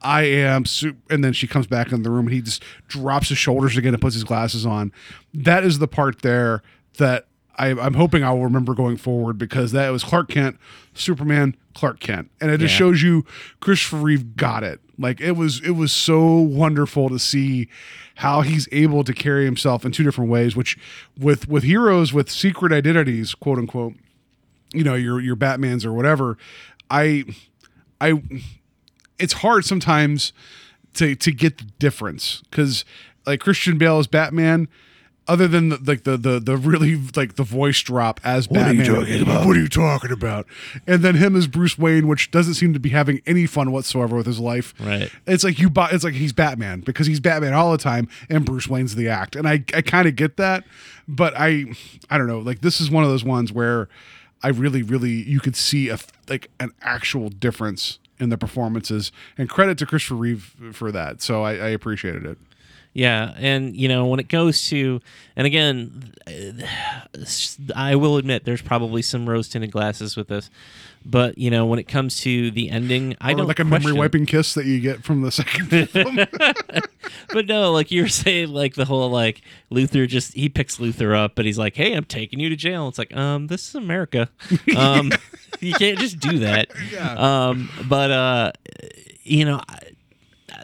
i am super and then she comes back in the room and he just drops his shoulders again and puts his glasses on. That is the part there that I, I'm hoping I will remember going forward because that was Clark Kent, Superman, Clark Kent, and it just shows you Christopher Reeve got it. Like it was, it was so wonderful to see how he's able to carry himself in two different ways. Which, with with heroes with secret identities, quote unquote, you know, your your Batman's or whatever. I, I, it's hard sometimes to to get the difference because like Christian Bale as Batman, other than the, like the the the really like the voice drop as What are you Batman. talking about? What are you talking about? And then him as Bruce Wayne, which doesn't seem to be having any fun whatsoever with his life. Right. It's like you buy. It's like he's Batman because he's Batman all the time, and Bruce Wayne's the act. And I I kind of get that, but I I don't know. Like this is one of those ones where I really really you could see a like an actual difference in the performances, and credit to Christopher Reeve for that. So I, I appreciated it. Yeah, and you know when it goes to, and again, I will admit there's probably some rose tinted glasses with this, but you know when it comes to the ending, I or don't like a memory wiping kiss that you get from the second film. But no, like you're saying, like the whole like Luthor just he picks Luthor up, but he's like, "Hey, I'm taking you to jail." It's like, um, this is America. Um, you can't just do that. Yeah. Um, but uh, you know,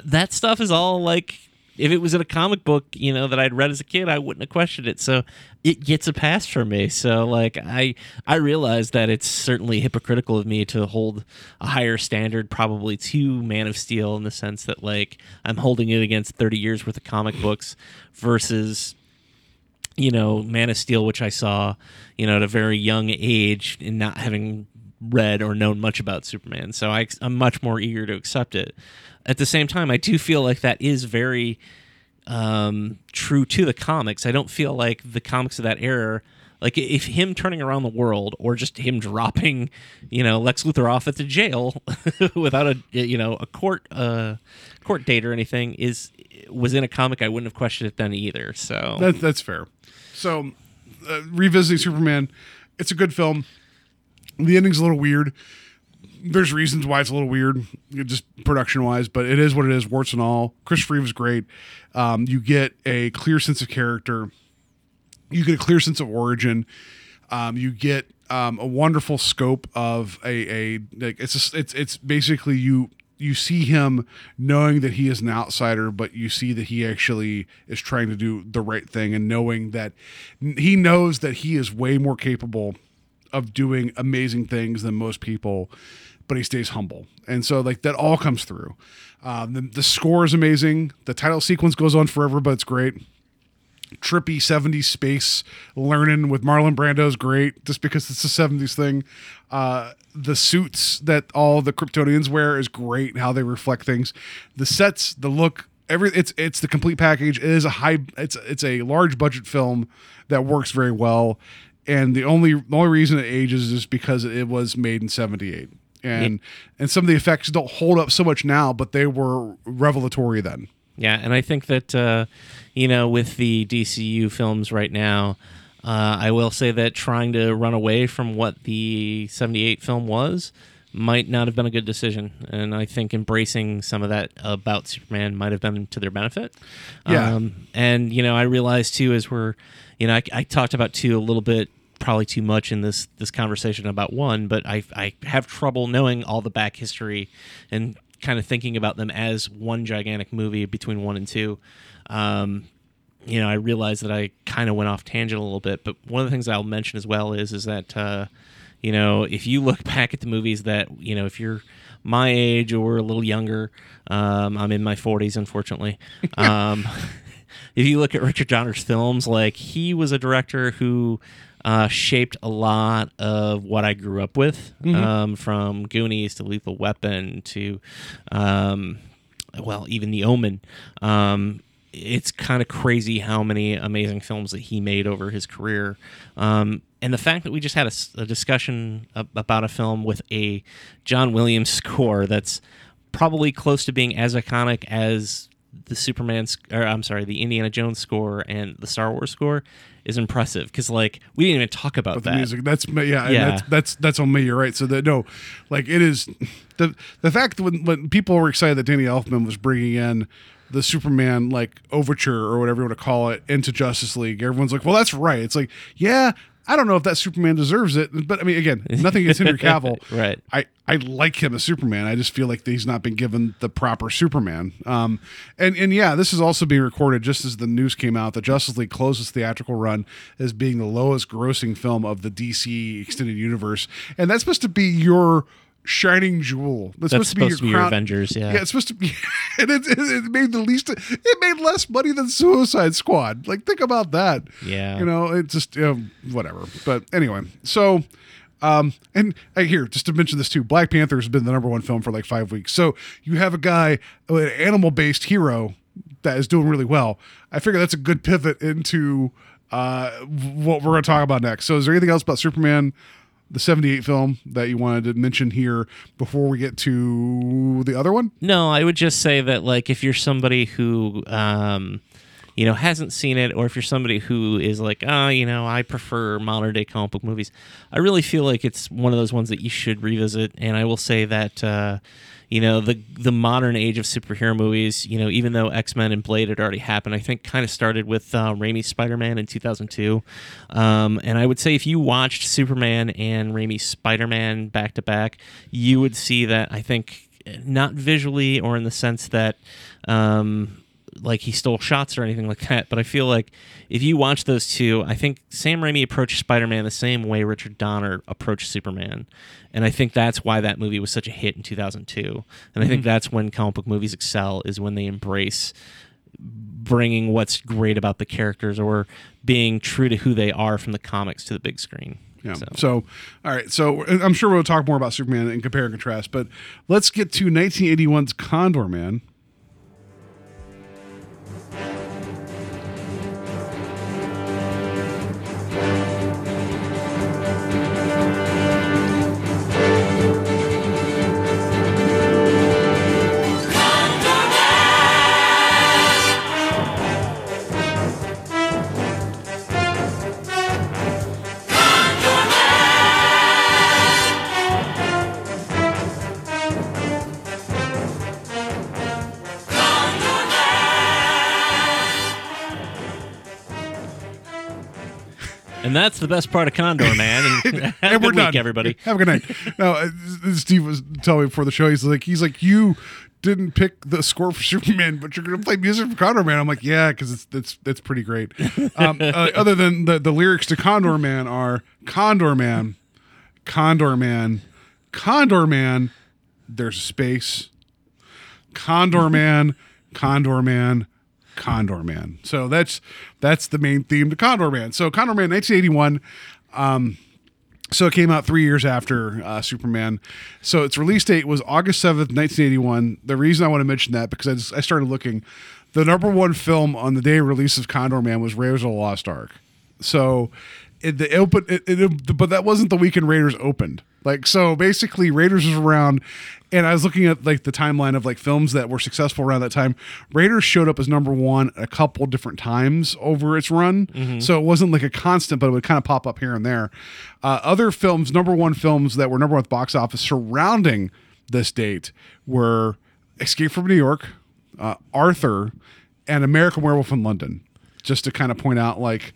that stuff is all like. If it was in a comic book, you know, that I'd read as a kid, I wouldn't have questioned it. So it gets a pass for me. So like I I realize that it's certainly hypocritical of me to hold a higher standard probably to Man of Steel in the sense that like I'm holding it against 30 years worth of comic books versus you know Man of Steel which I saw, you know, at a very young age and not having read or known much about Superman. So I, I'm much more eager to accept it. At the same time, I do feel like that is very um, true to the comics. I don't feel like the comics of that era, like if him turning around the world or just him dropping, you know, Lex Luthor off at the jail without a you know a court uh, court date or anything is was in a comic, I wouldn't have questioned it then either. So That, that's fair. So, uh, revisiting Superman, it's a good film. The ending's a little weird. There's reasons why it's a little weird, just production wise, but it is what it is, warts and all. Chris Reeves is great. Um, you get a clear sense of character. You get a clear sense of origin. Um, you get um, a wonderful scope of a, a like it's it's it's basically you you see him knowing that he is an outsider, but you see that he actually is trying to do the right thing and knowing that he knows that he is way more capable of doing amazing things than most people, but he stays humble. And so, like, that all comes through. Um, the, the score is amazing. The title sequence goes on forever, but it's great. Trippy 70s space learning with Marlon Brando is great just because it's a 70s thing. Uh, the suits that all the Kryptonians wear is great, how they reflect things. The sets, the look, every it's it's the complete package. It is a high it's it's a large budget film that works very well. And the only the only reason it ages is because it was made in 78. And and some of the effects don't hold up so much now, but they were revelatory then. Yeah, and I think that uh, you know, with the DCU films right now, uh, I will say that trying to run away from what the '78 film was might not have been a good decision, and I think embracing some of that about Superman might have been to their benefit. Yeah. um, and you know, I realize too as we're, you know, I, I talked about too a little bit probably too much in this this conversation about one, but I I have trouble knowing all the back history and kind of thinking about them as one gigantic movie between one and two. Um, you know, I realize that I kind of went off tangent a little bit, but one of the things I'll mention as well is is that uh, you know if you look back at the movies that you know if you're my age or a little younger, um, I'm in my 40s, unfortunately. Um, if you look at Richard Donner's films, like he was a director who uh, shaped a lot of what I grew up with, Mm-hmm. um, from Goonies to Lethal Weapon to, um, well, even The Omen. Um, it's kind of crazy how many amazing films that he made over his career. Um, and the fact that we just had a discussion about a film with a John Williams score that's probably close to being as iconic as the Superman, sc- or I'm sorry, the Indiana Jones score and the Star Wars score is impressive because like we didn't even talk about But the that. music that's yeah, yeah. Yeah. that's that's that's on me you're right so that no like it is the the fact that when, when people were excited that Danny Elfman was bringing in the Superman like overture or whatever you want to call it into Justice League everyone's like well that's right it's like yeah I don't know if that Superman deserves it but I mean again nothing against Henry Cavill Right. I, I like him as Superman. I just feel like he's not been given the proper Superman. Um, and and yeah, this is also being recorded just as the news came out that Justice League closes theatrical run as being the lowest grossing film of the DC extended universe, and that's supposed to be your shining jewel. That's, That's supposed to be your Avengers, yeah. yeah, it's supposed to be, and it, it, it made the least. It made less money than Suicide Squad. Like think about that. Yeah. you know, it just um, whatever. But anyway, so. Um, and uh, here, just to mention this too, Black Panther has been the number one film for like five weeks. So you have a guy, an animal based hero that is doing really well. I figure that's a good pivot into uh, what we're going to talk about next. So is there anything else about Superman, the 78 film that you wanted to mention here before we get to the other one? No, I would just say that like if you're somebody who um you know hasn't seen it or if you're somebody who is like, "Ah, you know, I prefer modern day comic book movies." I really feel like it's one of those ones that you should revisit and I will say that uh you know the the modern age of superhero movies. You know, even though X Men and Blade had already happened, I think kind of started with uh, Raimi's Spider Man in 2002. Um, and I would say if you watched Superman and Raimi's Spider Man back to back, you would see that I think not visually or in the sense that um, like he stole shots or anything like that. But I feel like if you watch those two, I think Sam Raimi approached Spider Man the same way Richard Donner approached Superman. And I think that's why that movie was such a hit in 2002. And I think mm-hmm. that's when comic book movies excel is when they embrace bringing what's great about the characters or being true to who they are from the comics to the big screen. Yeah. So- So, all right. So I'm sure we'll talk more about Superman and compare and contrast, but let's get to 1981's Condor Man. And that's the best part of Condor, man. And, have a and we're good done, week, everybody. Have a good night. now, uh, Steve was telling me before the show. He's like, he's like, you didn't pick the score for Superman, but you're going to play music for Condor Man. I'm like, yeah, because it's it's it's pretty great. Um, uh, other than the the lyrics to Condor Man are Condor Man, Condor Man, Condor Man. There's space. Condor Man, Condor Man, Condor Man. So that's that's the main theme to Condor Man. So Condor Man, 1981. Um, so it came out three years after uh, Superman. So its release date was August seventh, nineteen eighty one. The reason I want to mention that because I, just, I started looking, the number one film on the day of release of Condor Man was Raiders of the Lost Ark. So it, the open, it, it, but that wasn't the weekend Raiders opened. Like so, basically, Raiders was around, and I was looking at like the timeline of like films that were successful around that time. Raiders showed up as number one a couple different times over its run, so it wasn't like a constant, but it would kind of pop up here and there. Uh, other films, number one films that were number one at the box office surrounding this date were Escape from New York, uh, Arthur, and American Werewolf in London. Just to kind of point out, like,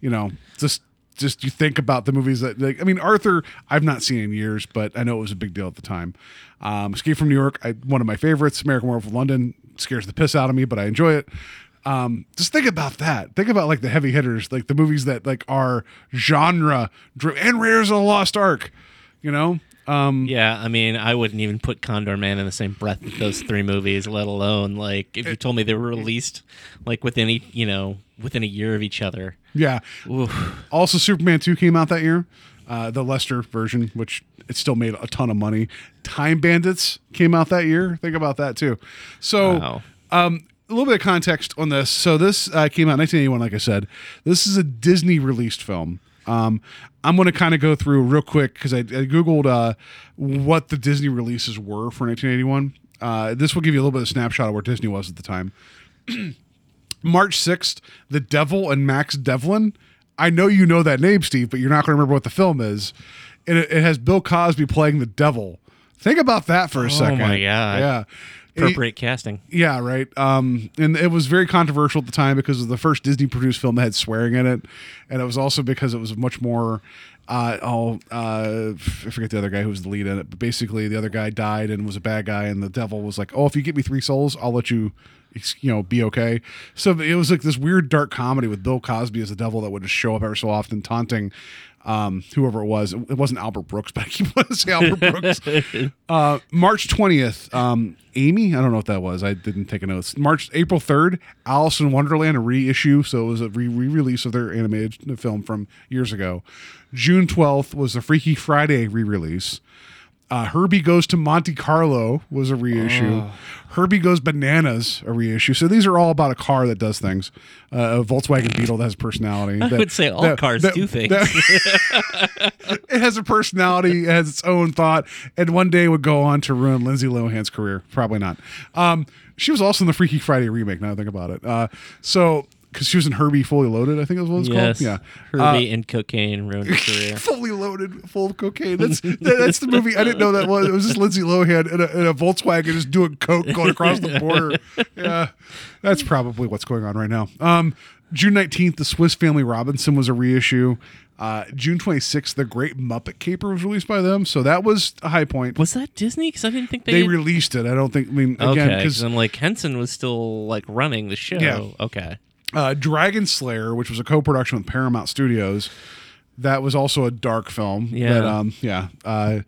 you know, just just you think about the movies that like I mean Arthur I've not seen in years, but I know it was a big deal at the time. Um, Escape from New York, I, one of my favorites. American Werewolf London scares the piss out of me, but I enjoy it. Um, just think about that. Think about like the heavy hitters, like the movies that like are genre and Raiders of the Lost Ark. You know, um, Yeah, I mean, I wouldn't even put Condor Man in the same breath with those three movies, let alone like if you told me they were released like within each, you know, within a year of each other. Yeah. Also, Superman 2 came out that year, uh, the Lester version, which it still made a ton of money. Time Bandits came out that year. Think about that too. So, Wow. um, a little bit of context on this. So, this uh, came out in 1981, like I said. This is a Disney released film. Um, I'm going to kind of go through real quick because I, I Googled uh, what the Disney releases were for 1981. Uh, this will give you a little bit of snapshot of where Disney was at the time. March 6th, The Devil and Max Devlin. I know you know that name, Steve, but you're not going to remember what the film is. And it, it has Bill Cosby playing the devil. Think about that for a second. Oh my God. Yeah. Appropriate casting. Yeah, right. Um, and it was very controversial at the time because it was the first Disney produced film that had swearing in it, and it was also because it was much more. Uh, oh, uh, I forget the other guy who was the lead in it, but basically the other guy died and was a bad guy, and the devil was like, "Oh, if you get me three souls, I'll let you, you know, be okay." So it was like this weird dark comedy with Bill Cosby as the devil that would just show up every so often, taunting um, whoever it was. It wasn't Albert Brooks, but I keep wanting to say Albert Brooks. Uh, March 20th, um, Amy, I don't know what that was. I didn't take a note. March, April 3rd, Alice in Wonderland, a reissue. So it was a re release of their animated film from years ago. June 12th was the Freaky Friday re release. Uh, Herbie Goes to Monte Carlo was a reissue. Herbie Goes Bananas, a reissue. So these are all about a car that does things. Uh, a Volkswagen Beetle that has personality. I that- would say all that- cars that- do things. that- it has a personality, it has its own thought, and one day would go on to ruin Lindsay Lohan's career. Probably not. Um, she was also in the Freaky Friday remake. Now I think about it. Uh, so because she was in Herbie Fully Loaded, I think it was what it's yes. called. Yeah, Herbie and cocaine ruined his career. fully loaded, full of cocaine. That's that, that's the movie. I didn't know that was. It was just Lindsay Lohan in a, in a Volkswagen just doing coke going across the border. Yeah, that's probably what's going on right now. Um, June nineteenth, The Swiss Family Robinson was a reissue. Uh, June twenty sixth, The Great Muppet Caper was released by them, so that was a high point. Was that Disney? Because I didn't think they. they had- released it. I don't think. I mean, again, okay, because because I'm like Henson was still like running the show. Yeah. Okay. Uh, Dragon Slayer, which was a co-production with Paramount Studios, that was also a dark film. Yeah. that, um, yeah. Uh,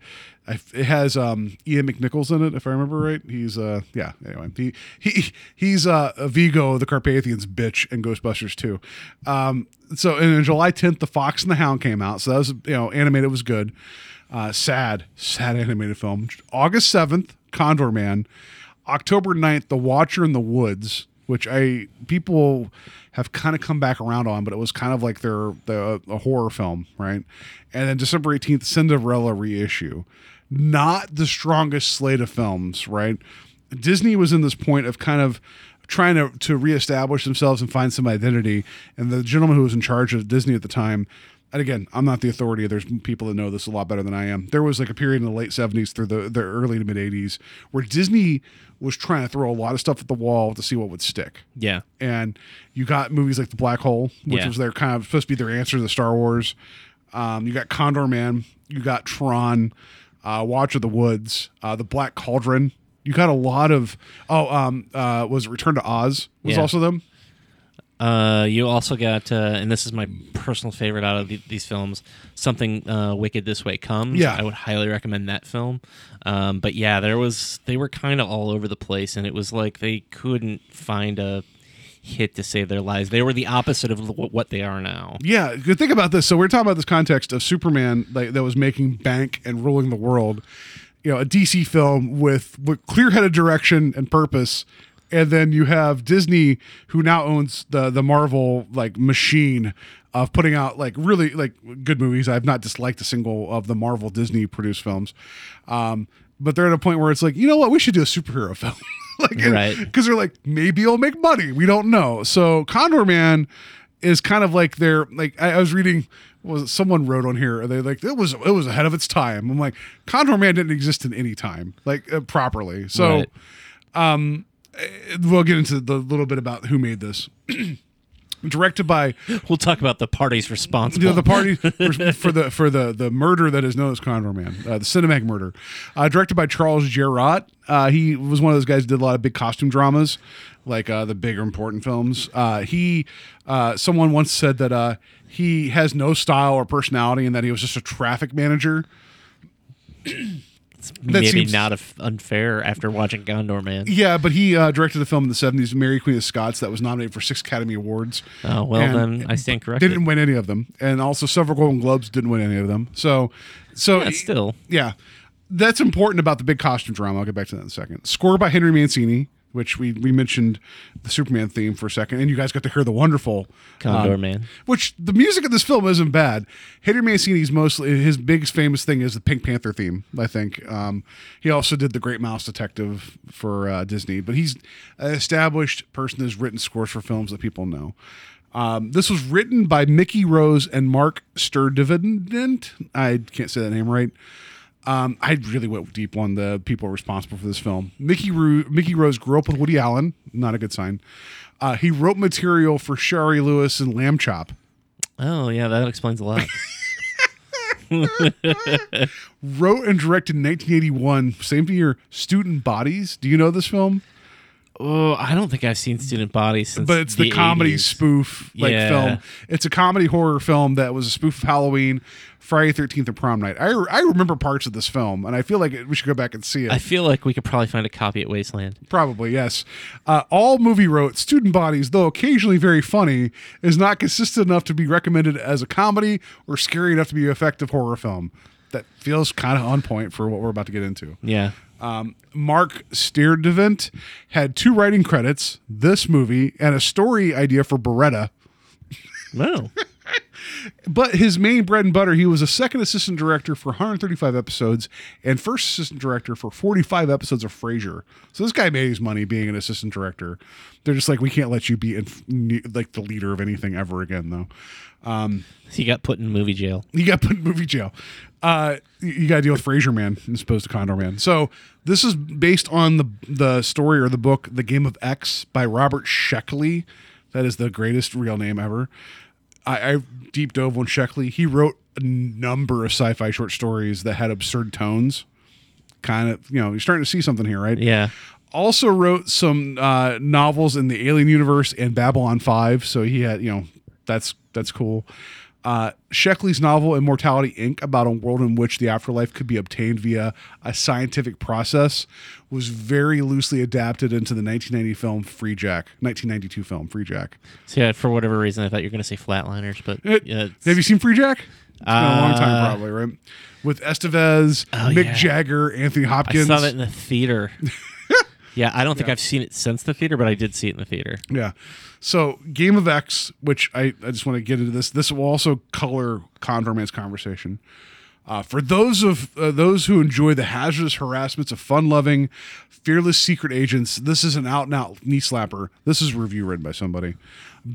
I, it has um, Ian McNichols in it, if I remember right. He's uh, yeah. Anyway, he he he's uh, Vigo, the Carpathians bitch, in Ghostbusters two. Um, so and on July 10th, The Fox and the Hound came out. So that was you know animated was good. Uh, sad, sad animated film. August 7th, Condor Man. October 9th, The Watcher in the Woods, which I people have kind of come back around on, but it was kind of like their the a horror film, right? And then December 18th, Cinderella reissue. Not the strongest slate of films, right? Disney was in this point of kind of trying to, to reestablish themselves and find some identity. And the gentleman who was in charge of Disney at the time, and again, I'm not the authority. There's people that know this a lot better than I am. There was like a period in the late 70s through the, the early to mid 80s where Disney was trying to throw a lot of stuff at the wall to see what would stick. Yeah. And you got movies like The Black Hole, which Yeah. was their kind of supposed to be their answer to Star Wars. Um, you got Condor Man, you got Tron, uh, Watch of the Woods, uh, The Black Cauldron. You got a lot of oh, um, uh, was it Return to Oz was Yeah. also them. Uh, you also got, uh, and this is my personal favorite out of the, these films, something uh, Wicked This Way Comes. Yeah. I would highly recommend that film. Um, but yeah, there was they were kind of all over the place, and it was like they couldn't find a hit to save their lives. They were the opposite of what they are now. Yeah, good think about this. So we're talking about this context of Superman like, that was making bank and ruling the world. You know, a DC film with, with clear-headed direction and purpose, and then you have Disney, who now owns the the Marvel like machine of putting out like really like good movies. I've not disliked a single of the Marvel Disney produced films, um, but they're at a point where it's like, you know what, we should do a superhero film. like, Right. because they're like maybe it'll make money we don't know so condor man is kind of like their like i, I was reading was someone wrote on here are they like it was it was ahead of its time i'm like condor man didn't exist in any time like uh, properly so Right. We'll get into the little bit about who made this directed by We'll talk about the parties responsible. you know, the party for, for the for the the murder that is known as Condor Man, uh, the cinematic murder, uh, directed by Charles Jarrott. Uh, he was one of those guys who did a lot of big costume dramas, like uh, the bigger important films. Uh, he, uh, someone once said that uh, he has no style or personality, and that he was just a traffic manager. It's That maybe seems- not f- unfair after watching Condor Man. Yeah, but he uh, directed a film in the '70s, Mary Queen of Scots, that was nominated for six Academy Awards. Oh well, And then I stand corrected. Didn't win any of them, and also several Golden Globes didn't win any of them. So, so Yeah, still. yeah, that's important about the big costume drama. I'll get back to that in a second. Score by Henry Mancini, which we we mentioned the Superman theme for a second, and you guys got to hear the wonderful Condor um, Man. Which the music of this film isn't bad. Henry Mancini's mostly his biggest famous thing is the Pink Panther theme. I think um, he also did the Great Mouse Detective for uh, Disney, but he's an established person who's written scores for films that people know. Um, this was written by Mickey Rose and Marc Stirdivant. I can't say that name right. Um, I really went deep on the people responsible for this film. Mickey Ro- Mickey Rose grew up with Woody Allen, not a good sign. Uh, he wrote material for Shari Lewis and Lamb Chop. Oh yeah, that explains a lot. Wrote and directed in 1981, same year, Student Bodies. Do you know this film? Oh, I don't think I've seen Student Body since. But it's the, comedy 80s. spoof like Yeah. film. It's a comedy horror film that was a spoof of Halloween, Friday 13th, and Prom Night. I, I remember parts of this film, and I feel like we should go back and see it. I feel like we could probably find a copy at Wasteland. Probably, yes. Uh, AllMovie wrote Student Bodies, though occasionally very funny, is not consistent enough to be recommended as a comedy or scary enough to be an effective horror film. That feels kind of on point for what we're about to get into. Yeah. Um, Marc Stirdivant had two writing credits, this movie, and a story idea for Baretta. No. But his main bread and butter, he was a second assistant director for 135 episodes and first assistant director for 45 episodes of Frasier. So this guy made his money being an assistant director. They're just like, we can't let you be in, like the leader of anything ever again, though. he got put in movie jail. You got put in movie jail. Uh, you- got to deal with Frasier Man as opposed to Condor Man. So this is based on the the story or the book, The Game of X by Robert Sheckley. That is the greatest real name ever. I, I deep dove on Sheckley. He wrote a number of sci-fi short stories that had absurd tones. Kind of, you know, you're starting to see something here, right? Yeah. also wrote some uh, novels in the Alien universe and Babylon Five. So he had, you know, that's that's cool. Uh, Sheckley's novel Immortality Inc. about a world in which the afterlife could be obtained via a scientific process was very loosely adapted into the 1990 film Freejack, 1992 film Freejack. So yeah, for whatever reason, I thought you were going to say Flatliners, but It- yeah, have you seen Free Jack? It's been a long time, Uh, probably, right? With Estevez, Oh, Mick yeah. Jagger, Anthony Hopkins. I saw that in the theater. yeah, I don't think I've seen it since the theater, but I did see it in the theater. Yeah. So Game of X, which I, I just want to get into this. This will also color Condor Man's conversation. Uh, for those of uh, those who enjoy the hazardous harassments of fun-loving, fearless secret agents, this is an out-and-out knee slapper. This is review written by somebody.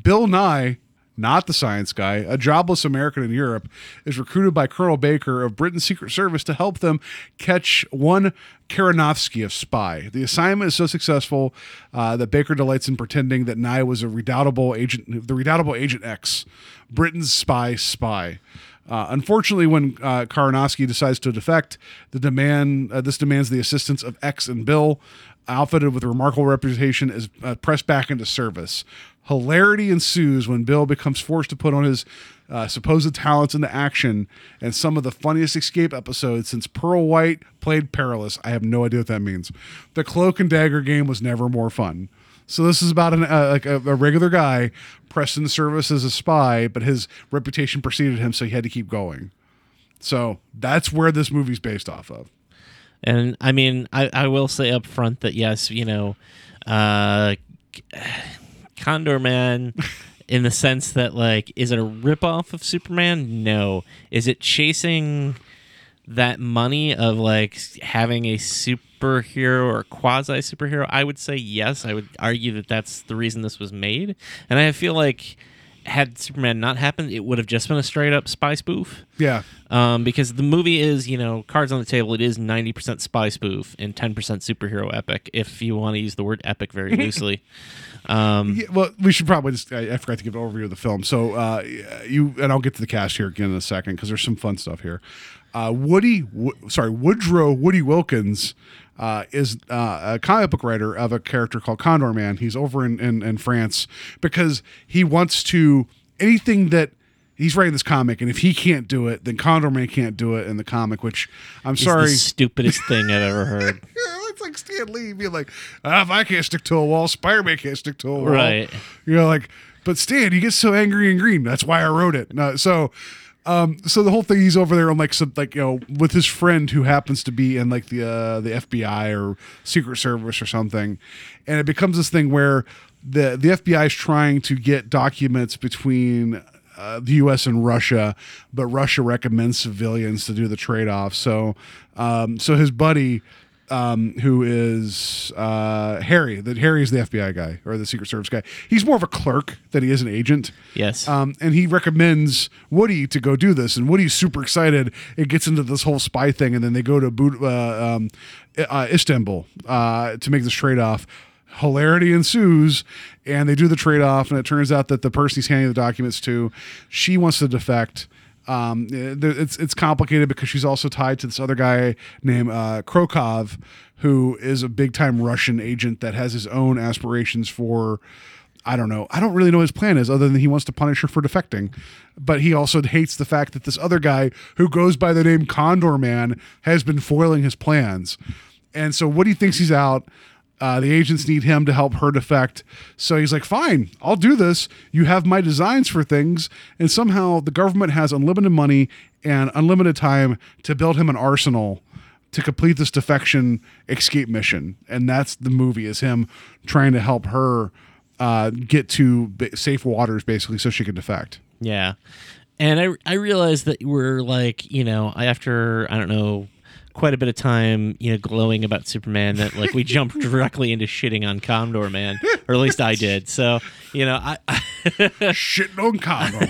Bill Nye, not the science guy, a jobless American in Europe, is recruited by Colonel Baker of Britain's Secret Service to help them catch one Karanovsky of spy. The assignment is so successful uh, that Baker delights in pretending that Nye was a redoubtable agent, the redoubtable Agent X, Britain's spy spy. Uh, unfortunately, when uh, decides to defect, the demand uh, this demands the assistance of X and Bill, outfitted with a remarkable reputation, is uh, pressed back into service. Hilarity ensues when Bill becomes forced to put on his uh, supposed talents into action, and some of the funniest escape episodes since Pearl White played Perilous. I have no idea what that means. The Cloak and Dagger game was never more fun. So this is about an, uh, like a, a regular guy pressed into service as a spy, but his reputation preceded him, so he had to keep going. So that's where this movie's based off of. And I mean, I, I will say up front that yes, you know, uh, Condor Man, in the sense that like, is it a ripoff of Superman? No. Is it chasing that money of like having a superhero or quasi superhero? I would say yes. I would argue that that's the reason this was made, and I feel like had Superman not happened, it would have just been a straight up spy spoof Yeah. um, because the movie is, you know, cards on the table. It is ninety percent spy spoof and ten percent superhero epic. If you want to use the word epic very loosely, um, Yeah, well, we should probably just. I, I forgot to give an overview of the film. So uh, you and I'll get to the cast here again in a second because there's some fun stuff here. Uh, Woody, Wo- sorry, Woodrow Woody Wilkins uh, is uh, a comic book writer of a character called Condor Man. He's over in, in, in France because he wants to anything that he's writing this comic, and if he can't do it, then Condor Man can't do it in the comic. Which I'm It's sorry, the stupidest thing I've ever heard. it's like Stan Lee being like, ah, if I can't stick to a wall, Spider Man can't stick to a wall. Right. You know, like, but Stan, you get so angry and green. That's why I wrote it. No, so, um, so the whole thing, he's over there on like some like you know with his friend who happens to be in like the uh, the FBI or Secret Service or something, and it becomes this thing where the the FBI is trying to get documents between uh, the U.S. and Russia, but Russia recommends civilians to do the trade off. So, um, so his buddy, um, who is uh, Harry, that Harry is the FBI guy or the Secret Service guy. He's more of a clerk than he is an agent. Yes. Um, and he recommends Woody to go do this, and Woody's super excited. It gets into this whole spy thing, and then they go to Bud- uh, um, uh, Istanbul uh, to make this trade off. Hilarity ensues, and they do the trade off, and it turns out that the person he's handing the documents to, she wants to defect. Um, it's it's complicated because she's also tied to this other guy named uh, Krokov, who is a big time Russian agent that has his own aspirations for I don't know. I don't really know what his plan is other than he wants to punish her for defecting. But he also hates the fact that this other guy who goes by the name Condor Man has been foiling his plans. And so what he thinks he's out. Uh, the agents need him to help her defect. So he's like, fine, I'll do this. You have my designs for things. And somehow the government has unlimited money and unlimited time to build him an arsenal to complete this defection escape mission. And that's the movie is him trying to help her uh, get to safe waters basically so she can defect. Yeah. And I I realized that we're like, you know, after I don't know quite a bit of time, you know, glowing about Superman that like we jumped directly into shitting on Condor Man, or at least I did. So, you know, I Shitting on Condor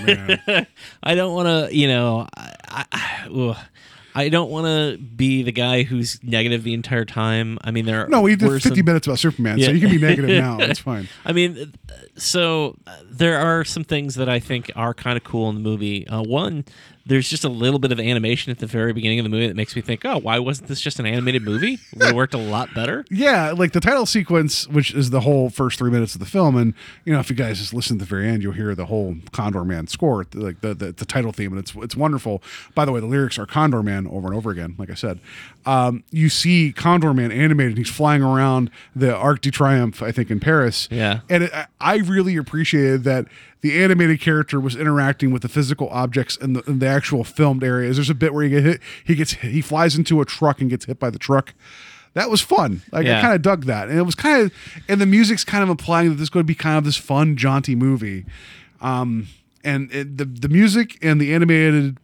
Man. I don't want to, you know, I, I. I don't want to be the guy who's negative the entire time. I mean, there are no, we did 50 some- minutes about Superman, so you can be negative now. That's fine. I mean, uh, so uh, there are some things that I think are kind of cool in the movie. Uh, one, there's just a little bit of animation at the very beginning of the movie that makes me think, oh, why wasn't this just an animated movie? Would have worked a lot better. Yeah, like the title sequence, which is the whole first three minutes of the film, and you know, if you guys just listen to the very end, you'll hear the whole Condor Man score, like the the, the title theme, and it's it's wonderful. By the way, the lyrics are Condor Man over and over again. Like I said, um, you see Condor Man animated; he's flying around the Arc de Triomphe, I think, in Paris. Yeah. and it, I- I really appreciated that the animated character was interacting with the physical objects in the, in the actual filmed areas. There's a bit where he get hit, he gets he flies into a truck and gets hit by the truck. That was fun. Like I kind of dug that, and it was kind of, and the music's kind of implying that this is going to be kind of this fun, jaunty movie. Um, and it, the the music and the animated,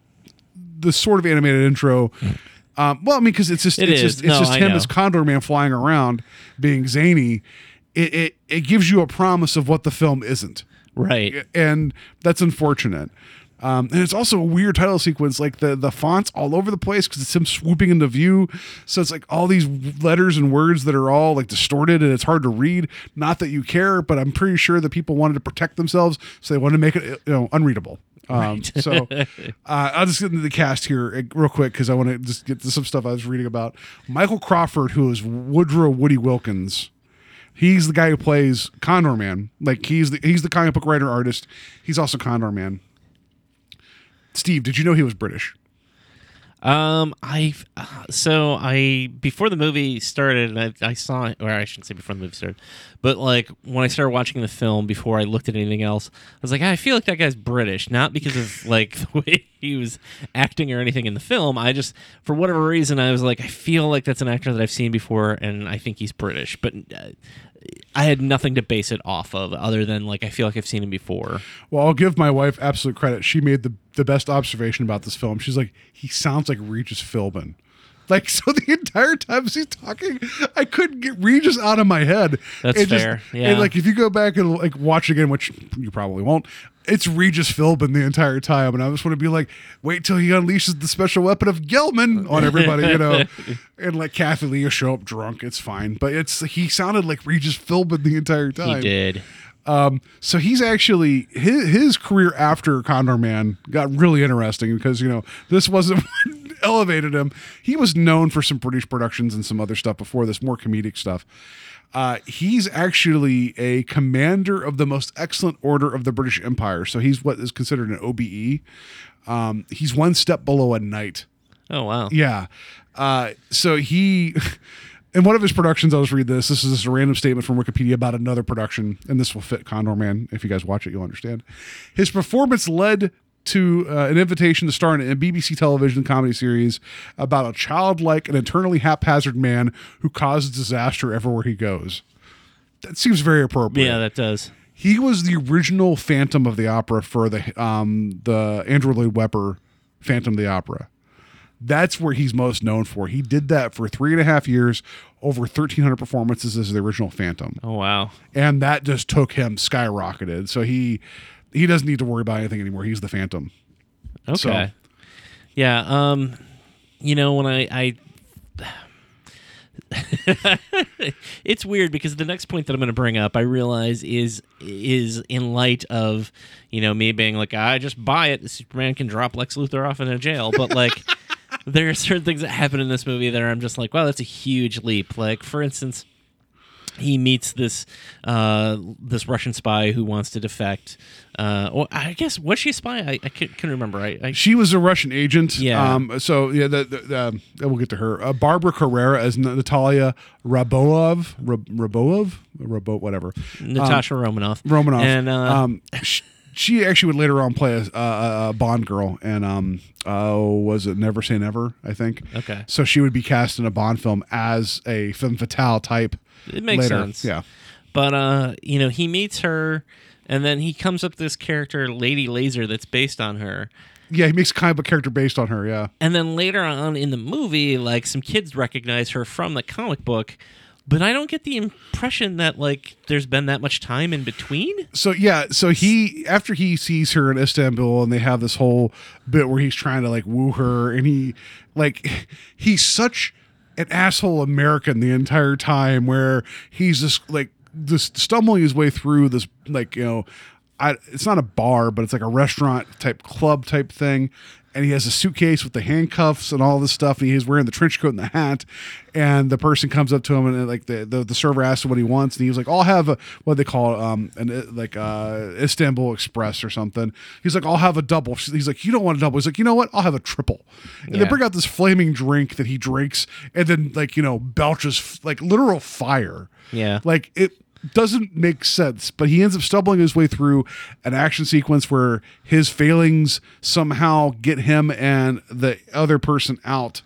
the sort of animated intro. Um, well, I mean, because it's just It it's is. just it's No, just I him know. as Condor Man flying around, being zany. It, it it gives you a promise of what the film isn't Right. and that's unfortunate. Um, and it's also a weird title sequence, like the the fonts all over the place because it's him swooping into view. So it's like all these letters and words that are all like distorted and it's hard to read. Not that you care, but I'm pretty sure that people wanted to protect themselves, so they wanted to make it you know unreadable. Um, so uh, I'll just get into the cast here uh, real quick because I want to just get to some stuff I was reading about. Michael Crawford, who is Woodrow Woody Wilkins. He's the guy who plays Condor Man. Like he's the he's the comic book writer artist. He's also Condor Man. Steve, did you know he was British? Um, I so I before the movie started, I, I saw, or I shouldn't say before the movie started, but like when I started watching the film, before I looked at anything else, I was like, I feel like that guy's British, not because of like the way he was acting or anything in the film. I just, for whatever reason, I was like, I feel like that's an actor that I've seen before, and I think he's British, but. Uh, I had nothing to base it off of other than like I feel like I've seen him before. Well, I'll give my wife absolute credit. She made the the best observation about this film. She's like, he sounds like Regis Philbin. Like so, the entire time he's talking, I couldn't get Regis out of my head. That's just- fair, And yeah. like, if you go back and like watch again, which you probably won't, it's Regis Philbin the entire time. And I just want to be like, wait till he unleashes the special weapon of Gelman on everybody, you know, and let Kathie Lee show up drunk. It's fine, but it's he sounded like Regis Philbin the entire time. He did. Um, so he's actually his his career after Condor Man got really interesting because you know this wasn't elevated him. He was known for some British productions and some other stuff before this, more comedic stuff. Uh, he's actually a commander of the most excellent order of the British Empire. So he's what is considered an OBE. Um, he's one step below a knight. Oh wow. Yeah. Uh, so he, in one of his productions, I'll just read this. This is just a random statement from Wikipedia about another production, and this will fit Condor Man. If you guys watch it, you'll understand. His performance led to uh, an invitation to star in a BBC television comedy series about a childlike and eternally haphazard man who causes disaster everywhere he goes. That seems very appropriate. Yeah, that does. He was the original Phantom of the Opera for the um, the Andrew Lloyd Webber Phantom of the Opera. That's where he's most known for. He did that for three and a half years, over 1,300 performances as the original Phantom, Oh wow. and that just took him skyrocketed. So he he doesn't need to worry about anything anymore. He's the Phantom. Okay. So- Yeah. Um. You know when I I. it's weird because the next point that I'm going to bring up, I realize is is in light of you know me being like I just buy it. Superman can drop Lex Luthor off in a jail, but like there are certain things that happen in this movie that I'm just like, wow, that's a huge leap. Like for instance, he meets this uh, this Russian spy who wants to defect. Uh, well, I guess was she a spy? I, I couldn't, couldn't remember. I, I She was a Russian agent. Yeah. Um, so yeah, the, the, the, um, we'll get to her. Uh, Barbara Carrera as Natalia Rabolov, Rab- Rabo, whatever. Natasha Romanoff. Romanoff. And uh, um, sh- she actually would later on play a, a, a Bond girl, and um, uh, was it Never Say Never? I think. Okay. So she would be cast in a Bond film as a femme fatale type. It makes later. sense. Yeah. but uh, you know, he meets her, and then he comes up this character, Lady Laser, that's based on her. Yeah, he makes kind of a character based on her. Yeah. And then later on in the movie, like some kids recognize her from the comic book, but I don't get the impression that like there's been that much time in between. so yeah, so he after he sees her in Istanbul and they have this whole bit where he's trying to like woo her and he like he's such an asshole American the entire time where he's just like just stumbling his way through this like you know I, it's not a bar but it's like a restaurant type club type thing and he has a suitcase with the handcuffs and all this stuff and he's wearing the trench coat and the hat and the person comes up to him and like the, the, the server asks him what he wants and he was like i'll have a what they call it, um an uh, like uh istanbul express or something. He's like i'll have a double. He's like you don't want a double. He's like you know what? I'll have a triple. And they bring out this flaming drink that he drinks and then like you know belches like literal fire. Yeah. like it doesn't make sense, but he ends up stumbling his way through an action sequence where his failings somehow get him and the other person out.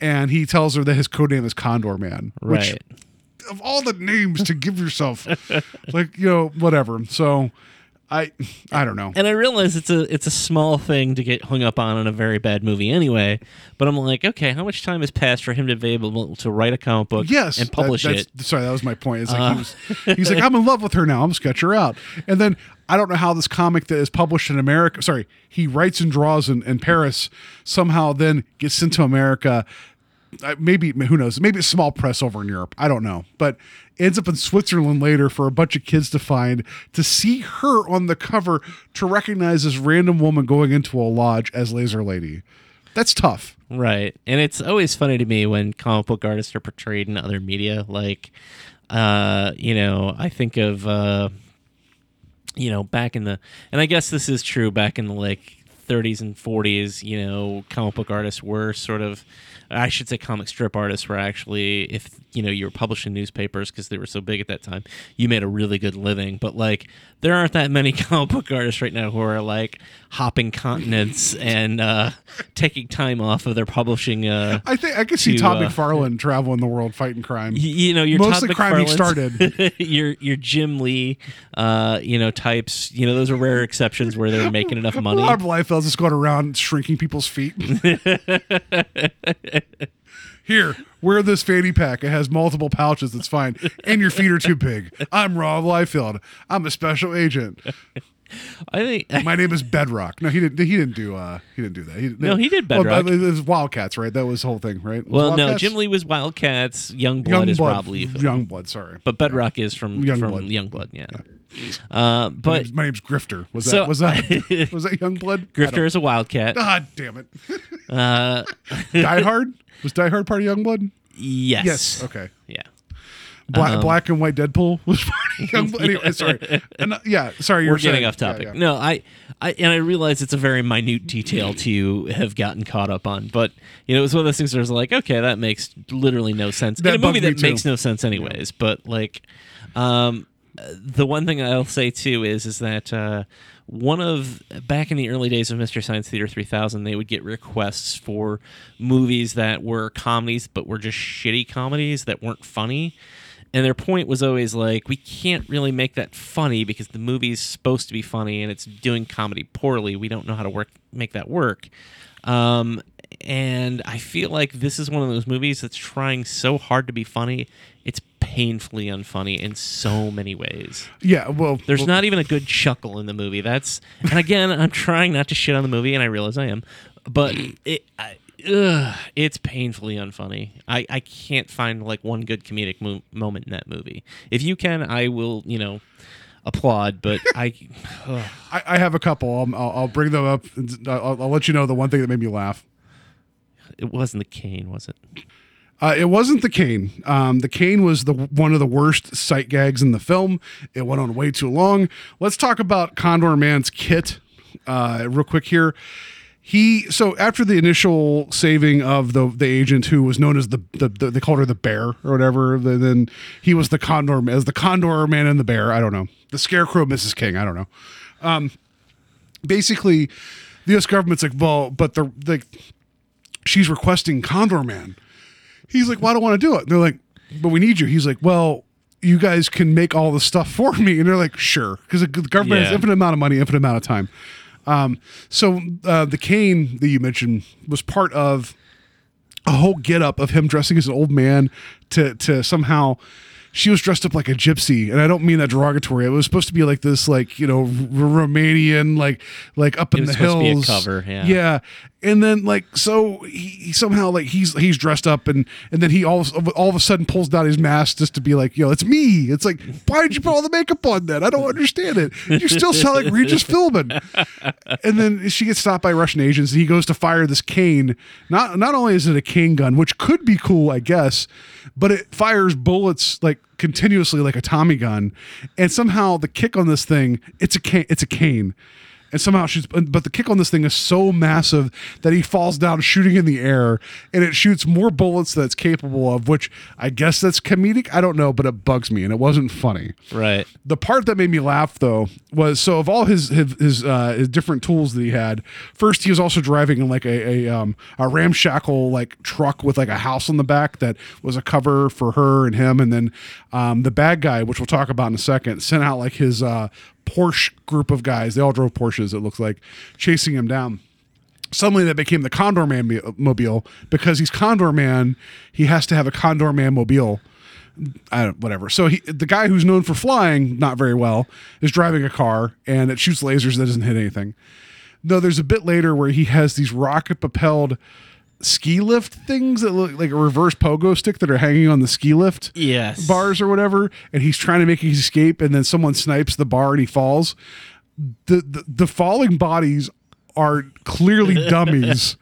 And he tells her that his code name is Condor Man. Which Right. of all the names to give yourself, like, you know, whatever. So I I don't know. And I realize it's a it's a small thing to get hung up on in a very bad movie anyway. But I'm like, okay, how much time has passed for him to be able to write a comic book Yes, and publish that- it? Sorry, that was my point. It's like he was, he's like, I'm in love with her now. I'm sketch her out, and then I don't know how this comic that is published in America. Sorry, he writes and draws in, in Paris. Somehow, then gets sent to America. Uh, maybe who knows? Maybe a small press over in Europe. I don't know, but ends up in Switzerland later for a bunch of kids to find to see her on the cover to recognize this random woman going into a lodge as Laser Lady. That's tough. Right. And it's always funny to me when comic book artists are portrayed in other media. Like, uh, you know, I think of, uh, you know, back in the, and I guess this is true back in the like 30s and 40s, you know, comic book artists were sort of, I should say comic strip artists were actually, if, you know, you were publishing newspapers because they were so big at that time, you made a really good living. But like, there aren't that many comic book artists right now who are like hopping continents and uh, taking time off of their publishing. Uh, I think I could see to, Todd uh, McFarlane traveling the world fighting crime. y- you know, your Most Todd of the crime he started. your your Jim Lee, uh, you know, types. You know, those are rare exceptions where they're making enough money. Rob Liefeld's just going around shrinking people's feet. Here, wear this fanny pack. It has multiple pouches. It's fine. And your feet are too big. I'm Rob Liefeld. I'm a special agent. I think My name is Bedrock. No, he didn't. He didn't do. Uh, he didn't do that. He, No, he did Well, Bedrock. it was Wildcats, right? That was the whole thing, right? Well, no, Jim Lee was Wildcats. Youngblood is. Rob Liefeld. Youngblood. Sorry. but Bedrock is from Youngblood. from Youngblood. Yeah. Uh, My but name's, my name's Grifter. Was that was that was that Youngblood? Grifter is a wildcat. God damn it! Uh, Die Hard was Die Hard part of Youngblood? yes. Yes. Okay. Yeah. Black Um, Black and White Deadpool was part of Youngblood. Anyway, sorry. And, uh, yeah, sorry. We're getting saying- off topic. yeah. No, I, I, and I realize it's a very minute detail to have gotten caught up on, but you know, it was one of those things where I was like, okay, that makes literally no sense That in a movie that too. makes no sense anyways. But like, um, the one thing I'll say too is is that uh, one of back in the early days of Mystery Science Theater 3000, they would get requests for movies that were comedies but were just shitty comedies that weren't funny. And their point was always like, we can't really make that funny because the movie's supposed to be funny and it's doing comedy poorly. We don't know how to work make that work. Um, and I feel like this is one of those movies that's trying so hard to be funny, it's painfully unfunny in so many ways. Yeah, well, There's well, not even a good chuckle in the movie. That's and again, I'm trying not to shit on the movie, and I realize I am, but it. I, Ugh, it's painfully unfunny. I, I can't find like one good comedic mo- moment in that movie. If you can, I will, you know, applaud. But I. I, I have a couple. I'll, I'll, I'll bring them up. I'll, I'll let you know the one thing that made me laugh. it wasn't the cane, was it? Uh, it wasn't the cane. Um, the cane was the one of the worst sight gags in the film. It went on way too long. Let's talk about Condor Man's kit uh, real quick here. He so after the initial saving of the the agent who was known as the, the, the they called her the bear or whatever. Then he was the condor as the condor man and the bear. I don't know the scarecrow, Mrs. King. I don't know. Um, basically, the U.S. government's like, well, but the like she's requesting Condor Man. He's like, well, I don't want to do it. And they're like, but we need you. He's like, well, you guys can make all the stuff for me. And they're like, sure. Because the government has Yeah. infinite amount of money, infinite amount of time. Um, so uh, the cane that you mentioned was part of a whole get up of him dressing as an old man to to somehow she was dressed up like a gypsy and i don't mean that derogatory it was supposed to be like this like you know R- romanian like like up in was the supposed to be a hills cover, yeah. yeah and then like so he, he somehow like he's he's dressed up and and then he all of, all of a sudden pulls down his mask just to be like yo it's me it's like why did you put all the makeup on then i don't understand it you still sound like regis philbin and then she gets stopped by Russian agents, and he goes to fire this cane. Not not only is it a cane gun, which could be cool, I guess, but it fires bullets like continuously like a Tommy gun. And somehow the kick on this thing, it's a cane, it's a cane. And somehow she's, but the kick on this thing is so massive that he falls down shooting in the air, and it shoots more bullets than it's capable of. Which I guess that's comedic. I don't know, but it bugs me, and it wasn't funny. Right. The part that made me laugh though was so of all his his his, uh, his different tools that he had. First, he was also driving in like a a, um, a ramshackle like truck with like a house on the back that was a cover for her and him. And then um, the bad guy, which we'll talk about in a second, sent out like his uh, Porsche group of guys. They all drove Porsches. It looks like chasing him down suddenly that became the Condor Man mobile because he's Condor Man. He has to have a Condor Man mobile. I don't, whatever. So he, the guy who's known for flying not very well, is driving a car and it shoots lasers that doesn't hit anything. No, there's a bit later where he has these rocket propelled ski lift things that look like a reverse pogo stick that are hanging on the ski lift Yes. bars or whatever, and he's trying to make his escape, and then someone snipes the bar and he falls. The the, the falling bodies are clearly dummies,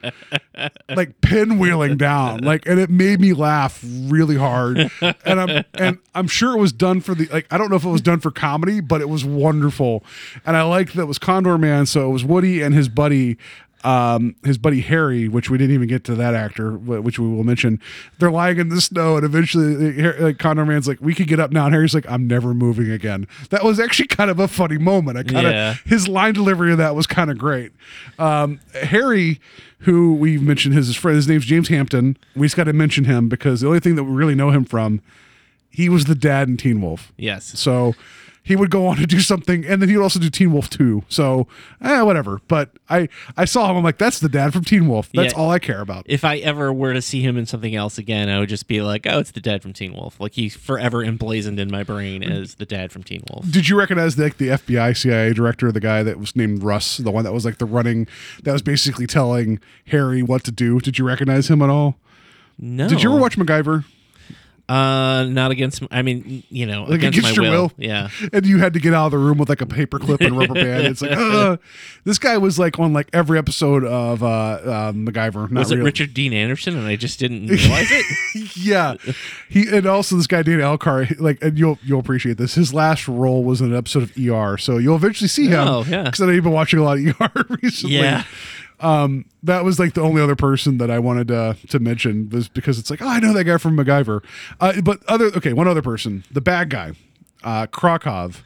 like pinwheeling down, like, and it made me laugh really hard. And I'm and I'm sure it was done for the like I don't know if it was done for comedy, but it was wonderful, and I liked that it was Condor Man, so it was Woody and his buddy um, his buddy Harry, which we didn't even get to that actor, which we will mention. They're lying in the snow, and eventually, uh, like Condor Man's like, "We could get up now," and Harry's like, "I'm never moving again." That was actually kind of a funny moment. I kind of Yeah. his line delivery of that was kind of great. Um, Harry, who we've mentioned his, his friend, his name's James Hampton. We just got to mention him because the only thing that we really know him from, he was the dad in Teen Wolf. Yes. So he would go on to do something, and then he would also do Teen Wolf 2. So, eh, whatever. But I, I saw him. I'm like, that's the dad from Teen Wolf. That's Yeah. all I care about. If I ever were to see him in something else again, I would just be like, "Oh, it's the dad from Teen Wolf." Like he's forever emblazoned in my brain as the dad from Teen Wolf. Did you recognize like the FBI CIA director, the guy that was named Russ, the one that was like the running, that was basically telling Harry what to do? Did you recognize him at all? No. Did you ever watch MacGyver? Uh, not against. I mean, you know, Like against, against my your will. will? Yeah. and you had to get out of the room with like a paper clip and rubber band. It's like, uh, this guy was like on like every episode of uh, uh MacGyver. Not Was it real. Richard Dean Anderson, and I just didn't realize it? yeah, he and also this guy Dan Elcar. Like, and you'll you'll appreciate this. His last role was in an episode of ER, so you'll eventually see him. Oh, yeah. because I know you've been watching a lot of ER recently. Yeah. Um, that was like the only other person that I wanted to to mention was because it's like, oh, I know that guy from MacGyver. Uh, but other okay, one other person, the bad guy, uh, Krokov.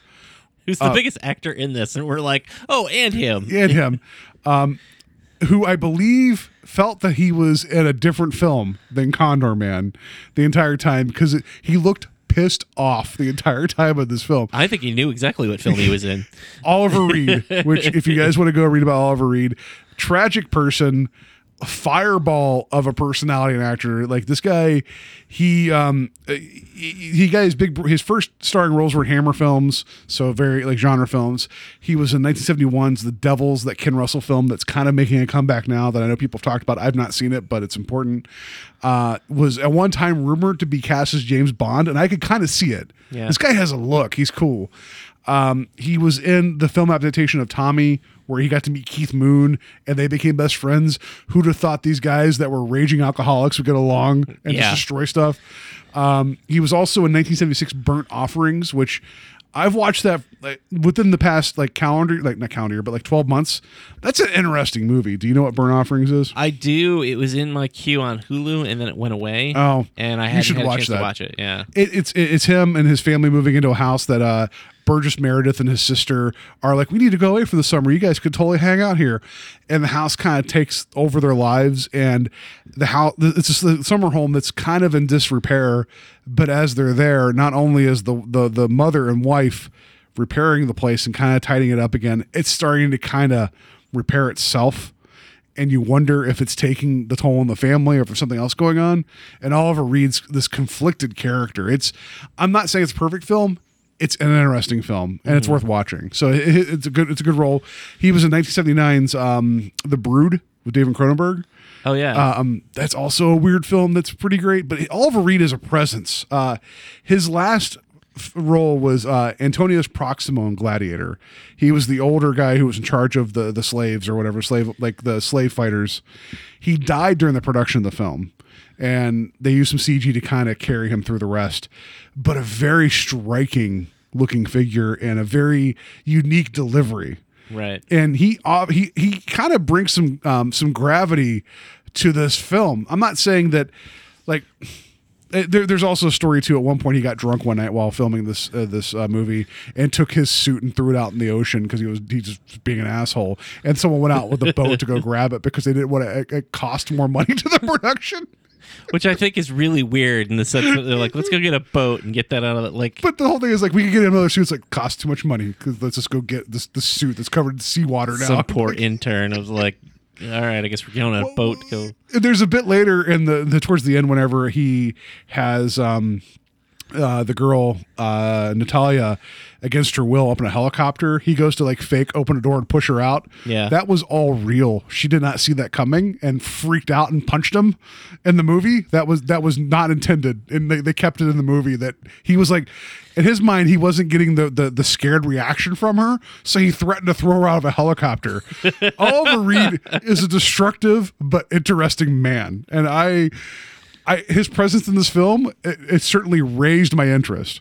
Who's Uh, the biggest actor in this? And we're like, oh, and him. and him, um, who I believe felt that he was in a different film than Condor Man the entire time because it, he looked pissed off the entire time of this film. I think he knew exactly what film he was in. Oliver Reed, which if you guys want to go read about Oliver Reed, tragic person, fireball of a personality and actor. Like this guy, he um he, he got his big his first starring roles were in Hammer films, so very like genre films. He was in 1971's The Devils, that Ken Russell film that's kind of making a comeback now that I know people have talked about. I've not seen it, but it's important. Uh, was at one time rumored to be cast as James Bond, and I could kind of see it. Yeah. This guy has a look. He's cool. Um, he was in the film adaptation of Tommy, where he got to meet Keith Moon, and they became best friends. Who'd have thought these guys that were raging alcoholics would get along and Yeah. just destroy stuff? Um, he was also in 1976 Burnt Offerings, which I've watched that like, within the past like calendar, like not calendar, year, but like 12 months. That's an interesting movie. Do you know what Burnt Offerings is? I do. It was in my queue on Hulu, and then it went away. Oh, and I hadn't should had watch that. to watch it. Yeah. it, it's it- it's him and his family moving into a house that uh Burgess Meredith and his sister are like, we need to go away for the summer. You guys could totally hang out here, and the house kind of takes over their lives, and the house it's just the summer home that's kind of in disrepair. But as they're there, not only is the the the mother and wife repairing the place and kind of tidying it up again, it's starting to kind of repair itself and you wonder if it's taking the toll on the family or if there's something else going on. And Oliver Reed's this conflicted character. It's I'm not saying it's a perfect film. It's an interesting film and it's worth watching. So it, it- it's a good it's a good role. He was in 1979's um, The Brood with David Cronenberg. Oh yeah. Um, that's also a weird film that's pretty great. But Oliver Reed is a presence. Uh, his last f- role was uh, Antonius Proximo in Gladiator. He was the older guy who was in charge of the the slaves or whatever slave like the slave fighters. He died during the production of the film. And they use some CG to kind of carry him through the rest, but a very striking looking figure and a very unique delivery right. and he uh, he he kind of brings some um, some gravity to this film. I'm not saying that like there, there's also a story too. At one point, he got drunk one night while filming this uh, this uh, movie and took his suit and threw it out in the ocean because he was he just being an asshole. And someone went out with a boat to go grab it because they didn't want to it cost more money to the production. Which I think is really weird in the sense that they're like, let's go get a boat and get that out of it. Like, But the whole thing is like we could get another suit. It's like cost too much money because let's just go get this this suit that's covered in seawater now. some poor intern was like, all right, I guess we're going on a boat to go. there's a bit later in the, the towards the end whenever he has um uh the girl uh Natalia against her will up in a helicopter he goes to like fake open a door and push her out. Yeah. that was all real. She did not see that coming and freaked out and punched him in the movie. That was that was not intended. And they, they kept it in the movie that he was like in his mind he wasn't getting the, the the scared reaction from her so he threatened to throw her out of a helicopter. Oliver Reed is a destructive but interesting man. And I I, his presence in this film it, it certainly raised my interest.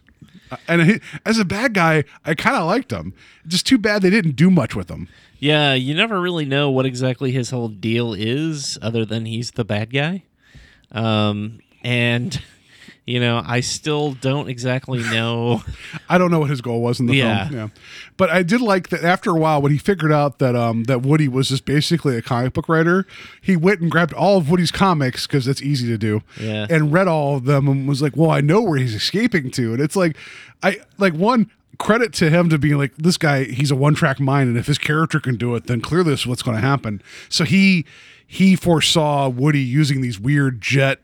Uh, And he, as a bad guy, I kind of liked him. Just too bad they didn't do much with him. Yeah, you never really know what exactly his whole deal is, other than he's the bad guy. Um, and you know, I still don't exactly know. I don't know what his goal was in the Yeah. film. Yeah, but I did like that. After a while, when he figured out that um that Woody was just basically a comic book writer, he went and grabbed all of Woody's comics because it's easy to do. Yeah. and read all of them and was like, "Well, I know where he's escaping to." And it's like, I like one credit to him to being like this guy. He's a one track mind, and if his character can do it, then clearly this is what's going to happen. So he he foresaw Woody using these weird jet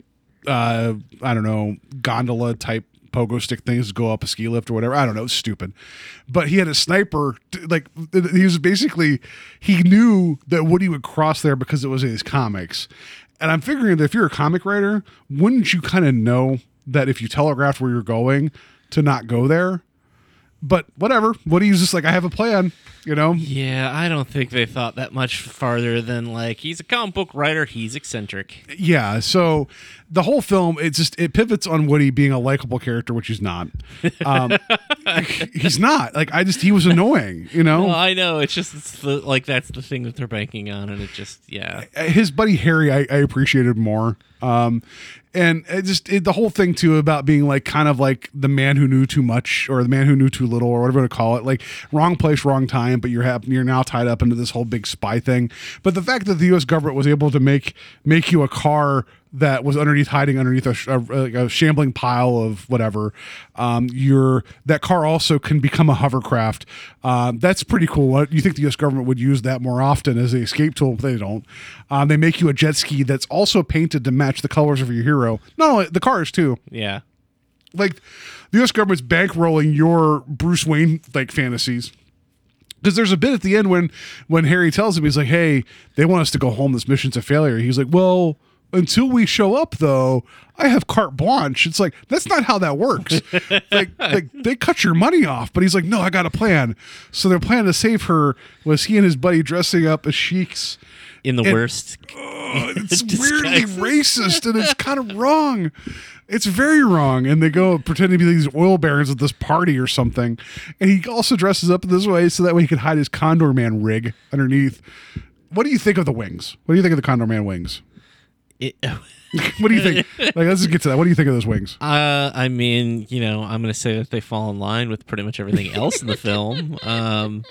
uh, I don't know, gondola type pogo stick things go up a ski lift or whatever. I don't know, it's stupid. But he had a sniper, like he was basically he knew that Woody would cross there because it was in his comics. And I'm figuring that if you're a comic writer, wouldn't you kind of know that if you telegraphed where you're going, to not go there. But whatever. Woody's just like, I have a plan, you know? Yeah, I don't think they thought that much farther than like he's a comic book writer, he's eccentric. Yeah. So the whole film, it just it pivots on Woody being a likable character, which he's not. Um, he's not. Like I just he was annoying, you know. Well, I know it's just it's the, like that's the thing that they're banking on, and it just yeah. his buddy Harry, I, I appreciated more. Um, and it just it, the whole thing too about being like kind of like the man who knew too much or the man who knew too little or whatever to call it, like wrong place, wrong time. But you're hap- you're now tied up into this whole big spy thing. But the fact that the U.S. government was able to make make you a car that was underneath hiding underneath a, a, a shambling pile of whatever um your that car also can become a hovercraft. Um that's pretty cool. What you think the us government would use that more often as an escape tool? They don't. Um they make you a jet ski that's also painted to match the colors of your hero. Not only the cars too. Yeah. like the us government's bankrolling your bruce wayne like fantasies. Because there's a bit at the end when when harry tells him he's like hey they want us to go home. This mission's a failure. He's like well until we show up though i have carte blanche it's like that's not how that works like like they cut your money off but he's like no i got a plan so their plan to save her was he and his buddy dressing up as sheiks In the And- worst. it's weirdly racist and it's kind of wrong. It's very wrong. And they go pretending to be these oil barons at this party or something. And he also dresses up this way so that way he could hide his Condor Man rig underneath. What do you think of the wings? What do you think of the Condor Man wings? It, What do you think? like, let's just get to that. What do you think of those wings? Uh, I mean, you know, I'm going to say that they fall in line with pretty much everything else in the film. Um,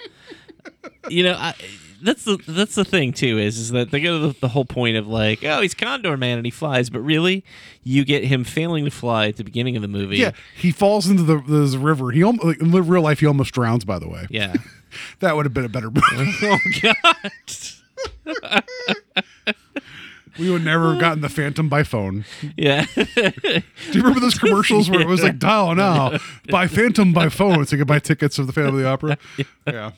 you know, I, that's the that's the thing too is is that they go to the, the whole point of like, oh, he's Condor Man and he flies, but really, you get him failing to fly at the beginning of the movie. Yeah, he falls into the, the river. He almost, like, in real life, he almost drowns. By the way, Yeah. that would have been a better movie. oh God. We would never have gotten the Phantom by phone. Yeah. Do you remember those commercials where it was like dial now, buy Phantom by phone, so you could buy tickets of the Phantom of the Opera? Yeah,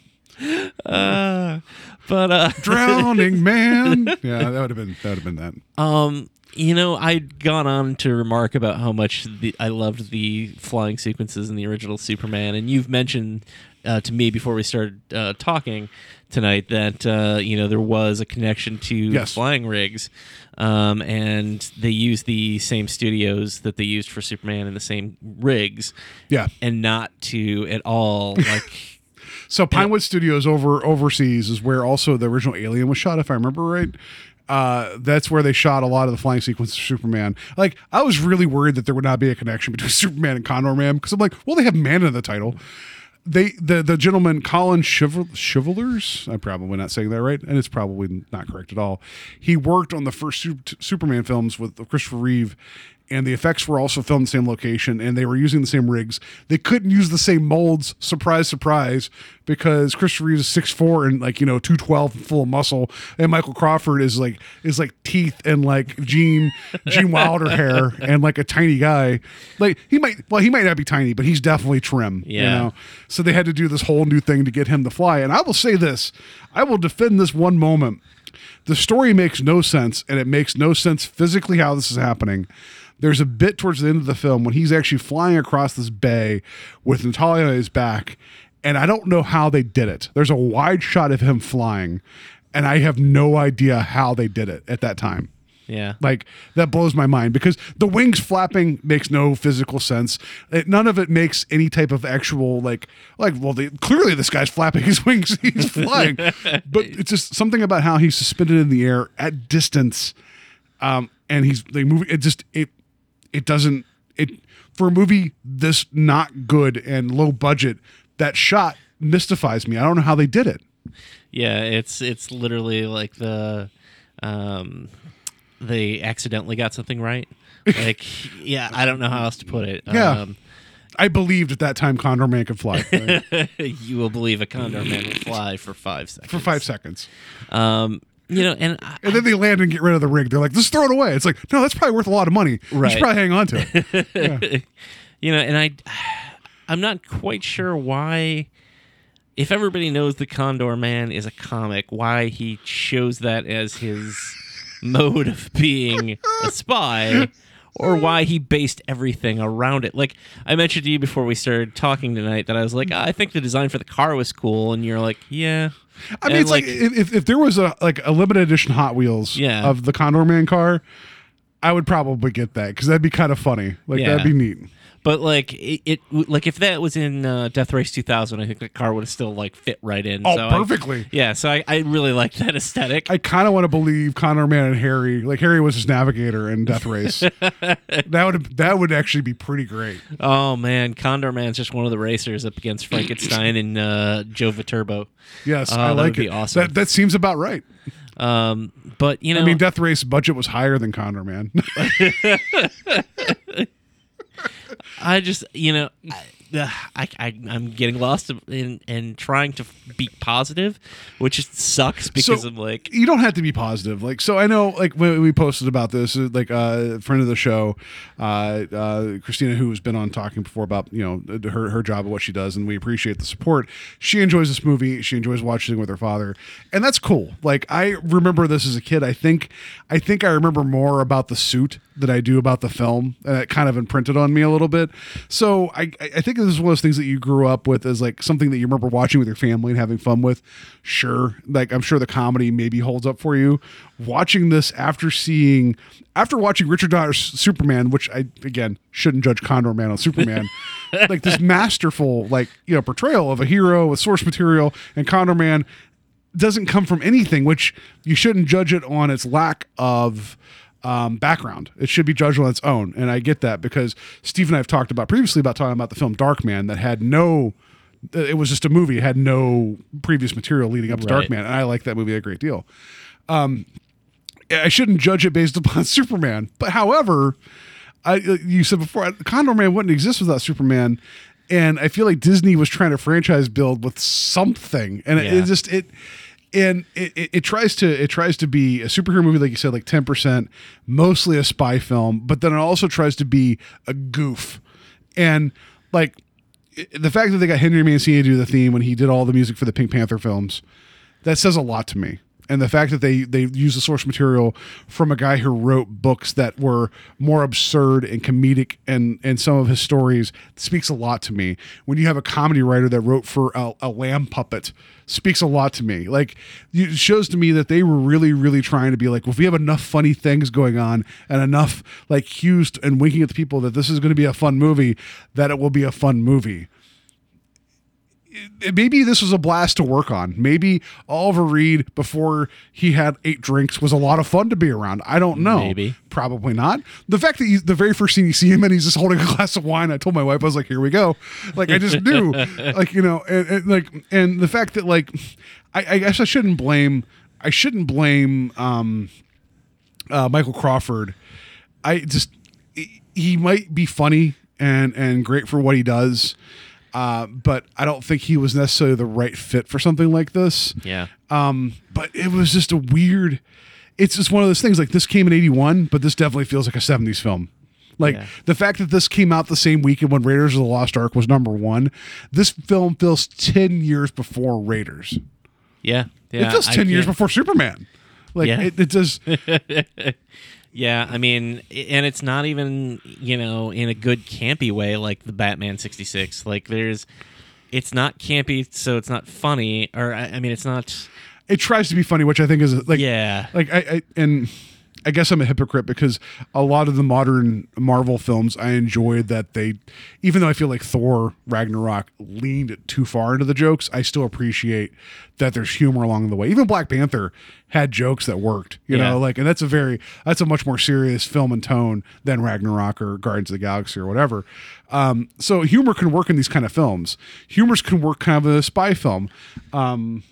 Uh, but uh, drowning man. Yeah, that would have been that would have been that. Um, you know, I'd gone on to remark about how much the, I loved the flying sequences in the original Superman, and you've mentioned uh, to me before we started uh, talking tonight that uh, you know there was a connection to Yes. flying rigs, um, and they used the same studios that they used for Superman and the same rigs, Yeah. and not to at all like. So Pinewood Studios over overseas is where also the original Alien was shot, if I remember right. Uh, that's where they shot a lot of the flying sequences of Superman. Like, I was really worried that there would not be a connection between Superman and Condor Man because I'm like, well, they have man in the title. They the the gentleman Colin Chival- Chivalers, I'm probably not saying that right, and it's probably not correct at all. He worked on the first Sup- Superman films with Christopher Reeve, and the effects were also filmed in the same location, and they were using the same rigs. They couldn't use the same molds. Surprise, surprise, because Christopher Reeve is six four and like you know two twelve full of muscle, and Michael Crawford is like is like teeth and like Gene Gene Wilder hair and like a tiny guy. Like he might well he might not be tiny, but he's definitely trim. You Yeah. know? So they had to do this whole new thing to get him to fly. And I will say this I will defend this one moment. The story makes no sense, and it makes no sense physically how this is happening. There's a bit towards the end of the film when he's actually flying across this bay with Natalia on his back, and I don't know how they did it. There's a wide shot of him flying, and I have no idea how they did it at that time. Yeah. Like that blows my mind because the wings flapping makes no physical sense. It, none of it makes any type of actual like like well the, clearly this guy's flapping his wings he's flying, but it's just something about how he's suspended in the air at distance, um, and he's they move it just it it doesn't it for a movie this not good and low budget that shot mystifies me. I don't know how they did it. Yeah, it's it's literally like the um they accidentally got something right. Like yeah, I don't know how else to put it. Yeah. Um I believed at that time Condor Man could fly right? you will believe a condor man will fly for 5 seconds. for five seconds. Um you know, and I, And then they land and get rid of the rig. They're like, just throw it away. It's like, no, that's probably worth a lot of money. You should probably hang on to it. you know, and I I'm not quite sure why if everybody knows the Condor Man is a comic, why he chose that as his mode of being a spy or why he based everything around it. Like I mentioned to you before we started talking tonight that I was like, "Ah, I think the design for the car was cool, and you're like, yeah. I mean, And, it's like, if, if there was a like a limited edition Hot Wheels Yeah. of the Condor Man car, I would probably get that because that'd be kind of funny. Like Yeah. that'd be neat. But like it, it like if that was in uh, Death Race 2000, I think the car would have still like fit right in. Oh, So I- perfectly. yeah, so I, I really like that aesthetic. I kind of want to believe Condor Man and Harry, like Harry was his navigator in Death Race. that would that would actually be pretty great. oh man, Condor Man's just one of the racers up against Frankenstein and uh, Joe Viterbo. Yes, Oh, I that like would be it. awesome. That that seems about right. Um, but you know, I mean, Death Race budget was higher than Condor Man. I just you know. I, I, I I'm getting lost in in trying to be positive, which just sucks because So, I'm like you don't have to be positive. Like, so I know, like when we posted about this, uh, like uh, a friend of the show, uh, uh, Christina, who has been on talking before about you know her her job and what she does, and we appreciate the support. She enjoys this movie. She enjoys watching it with her father, and that's cool. Like I remember this as a kid. I think I think I remember more about the suit than I do about the film, and it kind of imprinted on me a little bit. So I I think this is one of those things that you grew up with as like something that you remember watching with your family and having fun with. Sure, like I'm sure the comedy maybe holds up for you. Watching this after seeing after watching Richard Donner's Superman, which I again shouldn't judge Condor Man on Superman, like this masterful like you know portrayal of a hero with source material and Condor Man doesn't come from anything, which you shouldn't judge it on its lack of um, background. It should be judged on its own. And I get that because Steve and I have talked about previously about talking about the film Darkman that had no, it was just a movie, it had no previous material leading up to Right. Darkman. And I like that movie a great deal. Um, I shouldn't judge it based upon Superman. But however, I you said before, Condor Man wouldn't exist without Superman. And I feel like Disney was trying to franchise build with something, and it, it just it and it, it, it tries to it tries to be a superhero movie, like you said, like ten percent, mostly a spy film, but then it also tries to be a goof, and like the fact that they got Henry Mancini to do the theme when he did all the music for the Pink Panther films, that says a lot to me. And the fact that they they use the source material from a guy who wrote books that were more absurd and comedic, and and some of his stories speaks a lot to me. When you have a comedy writer that wrote for a, a lamb puppet, speaks a lot to me. Like it shows to me that they were really really trying to be like, well, if we have enough funny things going on and enough like cues and winking at the people that this is going to be a fun movie, that it will be a fun movie maybe this was a blast to work on. Maybe Oliver Reed before he had eight drinks was a lot of fun to be around. I don't know. Maybe. Probably not. The fact that you, the very first scene you see him and he's just holding a glass of wine. I told my wife I was like, "Here we go." Like I just knew, like you know, and, and like and the fact that like I, I guess I shouldn't blame. I shouldn't blame um, uh, Michael Crawford. I just he- he might be funny and and great for what he does, uh, but I don't think he was necessarily the right fit for something like this. yeah. Um, but it was just a weird. It's just one of those things. Like this came in '81, but this definitely feels like a '70s film. Like Yeah. the fact that this came out the same weekend when Raiders of the Lost Ark was number one. This film feels ten years before Raiders. Yeah. Yeah. it feels I ten years can't- before Superman. Like Yeah. it, it does. Yeah, I mean, and it's not even you know in a good campy way like the Batman '66. Like there's, it's not campy, so it's not funny, or I, I mean, it's not. it tries to be funny, which I think is like Yeah. like I, I and I guess I'm a hypocrite because a lot of the modern Marvel films I enjoyed that they, even though I feel like Thor Ragnarok leaned too far into the jokes, I still appreciate that there's humor along the way. Even Black Panther had jokes that worked, you Yeah. know, like and that's a very that's a much more serious film and tone than Ragnarok or Guardians of the Galaxy or whatever. Um, so humor can work in these kind of films. Humors can work kind of in a spy film. Um,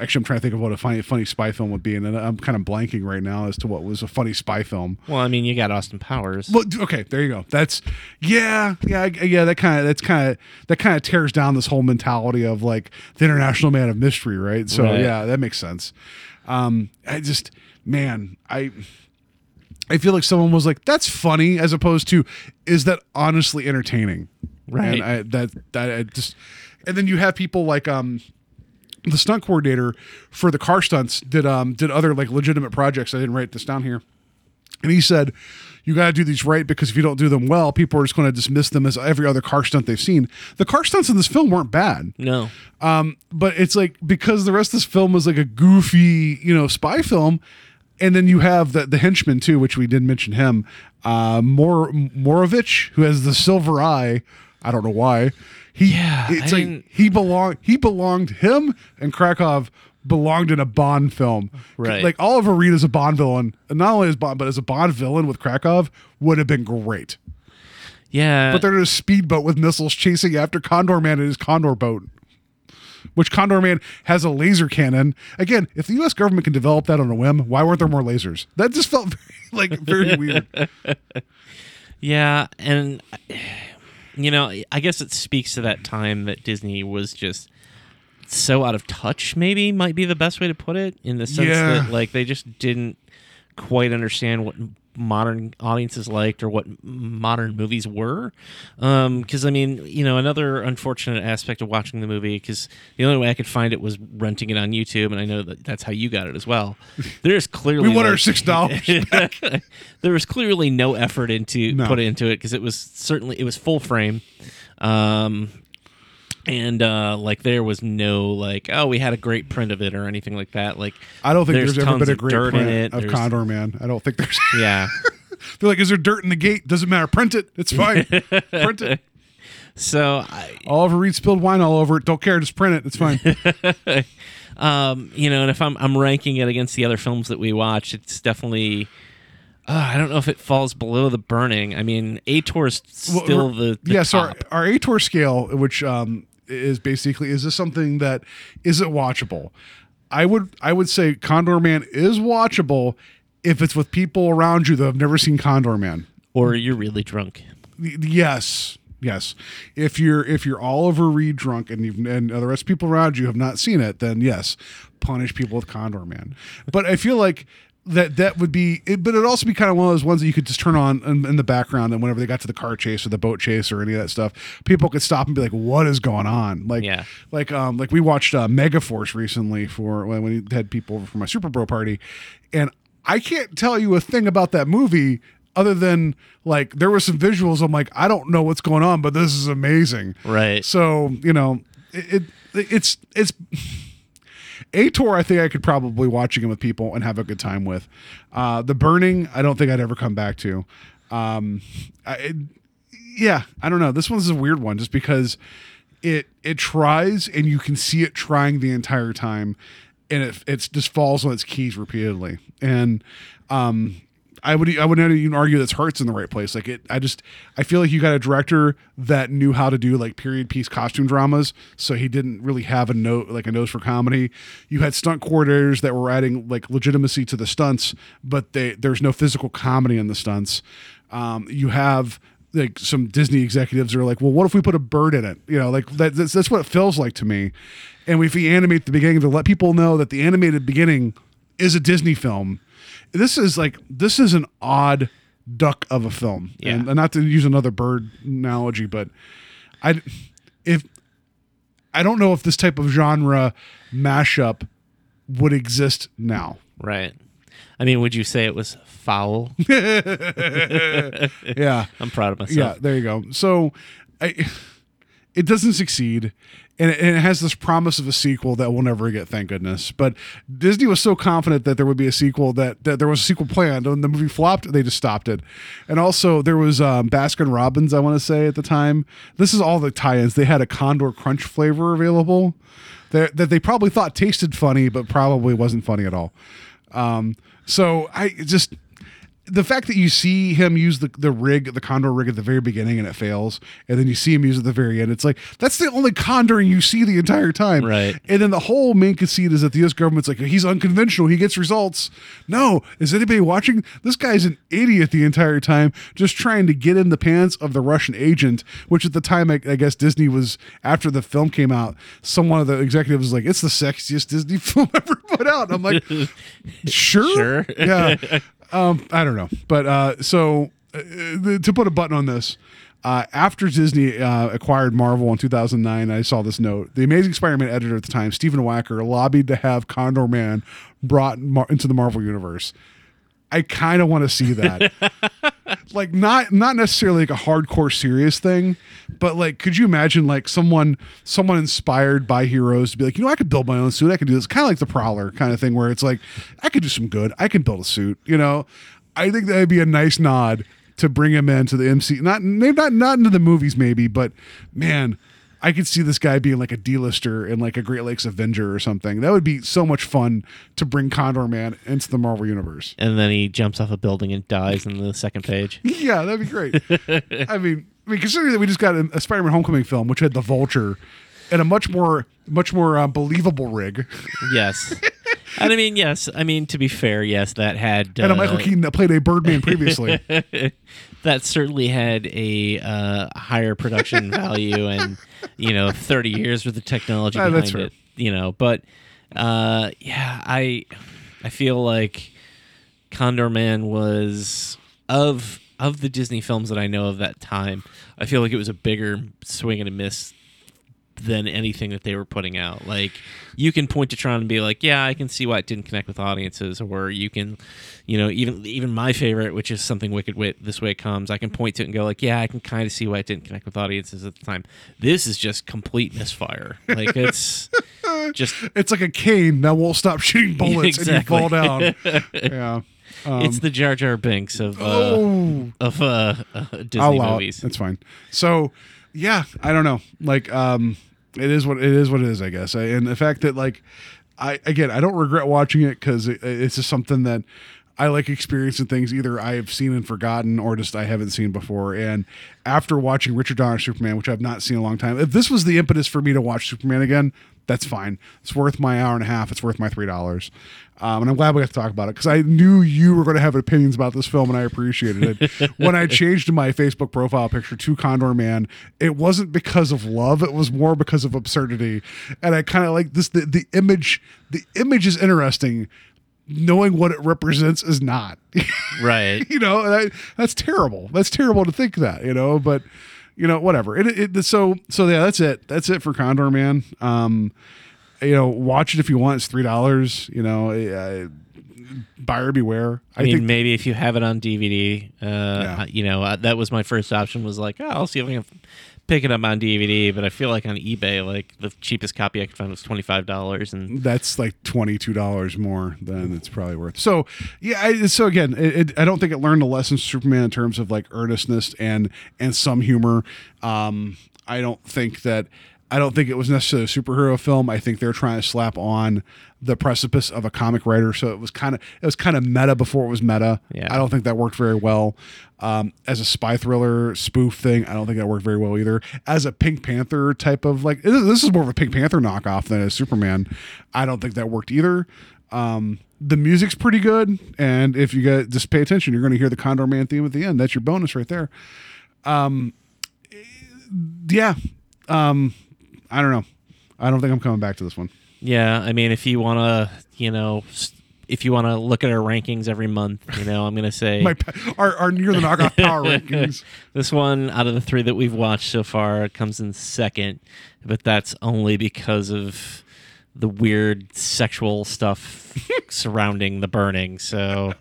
Actually, I'm trying to think of what a funny, funny spy film would be, and I'm kind of blanking right now as to what was a funny spy film. Well, I mean, you got Austin Powers. Well, okay, there you go. That's yeah, yeah, yeah. That kind of that's kind of that kind of tears down this whole mentality of like the international man of mystery, right? So Right. yeah, that makes sense. Um, I just man, I I feel like someone was like, "That's funny," as opposed to, "Is that honestly entertaining?" Right. And I, that that I just, and then you have people like um the stunt coordinator for the car stunts did um did other like legitimate projects. I didn't write this down here. And he said, you got to do these right because if you don't do them well, people are just going to dismiss them as every other car stunt they've seen. The car stunts in this film weren't bad. No. Um, but it's like because the rest of this film was like a goofy, you know, spy film, and then you have the the henchman too, which we didn't mention him, uh, Mor Morovich, who has the silver eye. I don't know why. He, Yeah, it's I like didn't- he belonged. He belonged. Him and Krokov belonged in a Bond film. Right. Like Oliver Reed as a Bond villain, and not only as Bond, but as a Bond villain with Krokov would have been great. Yeah. But they're in a speedboat with missiles chasing after Condor Man and his Condor boat. Which Condor Man has a laser cannon. Again, if the U.S. government can develop that on a whim, why weren't there more lasers? That just felt very, like very weird. Yeah, and you know, I guess it speaks to that time that Disney was just so out of touch. Maybe might be the best way to put it, in the sense Yeah. that like they just didn't quite understand what modern audiences liked or what modern movies were. Because I mean, you know, another unfortunate aspect of watching the movie because the only way I could find it was renting it on YouTube, and I know that that's how you got it as well. There's clearly We want our six dollars. there was clearly no effort into No. put into it because it was certainly it was full frame um and uh like there was no like oh we had a great print of it or anything like that like I don't think there's, ever been a great dirt print in it of There's- Condor Man. I don't think there's. yeah They're like, is there dirt in the gate? Doesn't matter. Print it. It's fine. print it. so I, Oliver Reed spilled wine all over it. Don't care. Just print it. It's fine. um you know and if i'm i'm ranking it against the other films that we watch it's definitely uh, I don't know if it falls below the burning. I mean, Ator is still we're- the, the yeah. So our, our Ator scale, which um, is basically, is this something that isn't watchable? I would I would say Condor Man is watchable if it's with people around you that have never seen Condor Man. or you're really drunk. Yes, yes. If you're if you're Oliver Reed drunk and you've, and the rest of people around you have not seen it, then yes, punish people with Condor Man. But I feel like that that would be, it, but it'd also be kind of one of those ones that you could just turn on in, in the background, and whenever they got to the car chase or the boat chase or any of that stuff, people could stop and be like, "What is going on?" Like, Yeah. like um, like we watched uh, Megaforce recently for when when we had people over for my Super Bro party, and I can't tell you a thing about that movie other than like there were some visuals. I'm like, I don't know what's going on, but this is amazing. Right. So you know, it, it it's it's. Ator, I think I could probably watching it with people and have a good time with. Uh, the burning, I don't think I'd ever come back to. Um, I, it, yeah, I don't know. This one's a weird one just because it it tries and you can see it trying the entire time, and it it's just falls on its keys repeatedly. And um, I would I would not even argue that heart's in the right place. Like it, I just I feel like you got a director that knew how to do like period piece costume dramas, so he didn't really have a note like a nose for comedy. You had stunt coordinators that were adding like legitimacy to the stunts, but they there's no physical comedy in the stunts. Um, you have like some Disney executives are like, well, what if we put a bird in it? You know, like that, that's, that's what it feels like to me. And if we animate the beginning to let people know that the animated beginning is a Disney film, this is like this is an odd duck of a film. Yeah. And, and not to use another bird analogy, but I if I don't know if this type of genre mashup would exist now. Right. I mean, would you say it was foul? Yeah. I'm proud of myself. Yeah, there you go. So, I, it doesn't succeed, and it, and it has this promise of a sequel that we'll never get. Thank goodness. But Disney was so confident that there would be a sequel that, that there was a sequel planned. When the movie flopped, they just stopped it. And also, there was um, Baskin Robbins. I want to say at the time, this is all the tie-ins. They had a Condor Crunch flavor available that that they probably thought tasted funny, but probably wasn't funny at all. Um, so I just the fact that you see him use the, the rig, the condor rig at the very beginning and it fails, and then you see him use it at the very end, it's like that's the only condoring you see the entire time. Right. And then the whole main conceit is that the US government's like, he's unconventional, he gets results. No, is anybody watching? This guy's an idiot the entire time, just trying to get in the pants of the Russian agent, which at the time I, I guess Disney was after the film came out, someone of the executives was like, It's the sexiest Disney film ever put out. And I'm like, sure. Sure. Yeah. Um, I don't know, but uh, so uh, the- to put a button on this, uh, after Disney uh, acquired Marvel in 2009, I saw this note. The Amazing Spider-Man editor at the time, Stephen Wacker, lobbied to have Condor Man brought mar- into the Marvel universe. I kind of want to see that. like not not necessarily like a hardcore serious thing, but like could you imagine like someone someone inspired by heroes to be like, you know, I could build my own suit. I could do this kind of like the Prowler kind of thing where it's like I could do some good. I can build a suit, you know. I think that would be a nice nod to bring him into the MC. Not maybe not not into the movies maybe, but man, I could see this guy being like a D-lister in like a Great Lakes Avenger or something. That would be so much fun to bring Condor Man into the Marvel universe. And then he jumps off a building and dies in the second page. Yeah, that'd be great. I mean, I mean, considering that we just got a, Spider-Man Homecoming film, which had the Vulture, and a much more, much more uh, believable rig, Yes. And I mean, yes. I mean, to be fair, yes, that had and a uh, Michael Keaton that played a Birdman previously. that certainly had a uh, higher production value and you know 30 years worth of technology Ah, behind that's fair. it you know but uh, yeah i i feel like condor man was of of the disney films that i know of that time i feel like it was a bigger swing and a miss than anything that they were putting out. Like you can point to Tron and be like, yeah, I can see why it didn't connect with audiences, or you can, you know, even even my favorite, which is something Wicked Wit, This Way It Comes, I can point to it and go like, yeah, I can kind of see why it didn't connect with audiences at the time. This is just complete misfire. Like it's just it's like a cane that won't stop shooting bullets and you fall down. yeah. it's the Jar Jar Binks of uh, Oh. of uh, uh, Disney movies. it. That's fine. So, yeah, I don't know. Like, um, it is what it is. What it is, I guess. I, and the fact that like, I again, I don't regret watching it because it, it's just something that I like experiencing things either I have seen and forgotten or just I haven't seen before. And after watching Richard Donner Superman, which I've not seen in a long time, if this was the impetus for me to watch Superman again, that's fine. It's worth my hour and a half. It's worth my three dollars. Um, and I'm glad we got to talk about it because I knew you were going to have opinions about this film, and I appreciated it. when I changed my Facebook profile picture to Condor Man, it wasn't because of love; it was more because of absurdity. And I kind of like this. The, the image, the image is interesting. Knowing what it represents is not. right. you know, I, that's terrible. That's terrible to think that. You know, but you know, whatever. It, it so so yeah. That's it. That's it for Condor Man. Um, you know, watch it if you want. It's three dollars. You know, uh, buyer beware. I, mean, maybe if you have it on DVD, uh, Yeah. you know, uh, that was my first option. Was like, oh, I'll see if I can pick it up on DVD. But I feel like on eBay, like the cheapest copy I could find was twenty five dollars, and that's like twenty two dollars more than it's probably worth. So yeah, I, so again, it, it, I don't think it learned a lesson Superman in terms of like earnestness and and some humor. Um, I don't think that. I don't think it was necessarily a superhero film. I think they're trying to slap on the precipice of a comic writer, so it was kind of it was kind of meta before it was meta. Yeah. I don't think that worked very well. Um, as a spy thriller spoof thing, I don't think that worked very well either. As a Pink Panther type of like this is more of a Pink Panther knockoff than a Superman. I don't think that worked either. Um, the music's pretty good, and if you get just pay attention, you're going to hear the Condor Man theme at the end. That's your bonus right there. Um, yeah. Um, I don't know. I don't think I'm coming back to this one. yeah, I mean, if you want to, you know. If you want to look at our rankings every month, you know, I'm going to say My our, our near the knockoff power rankings. this one out of the three that we've watched so far comes in second, but that's only because of the weird sexual stuff surrounding the burning. So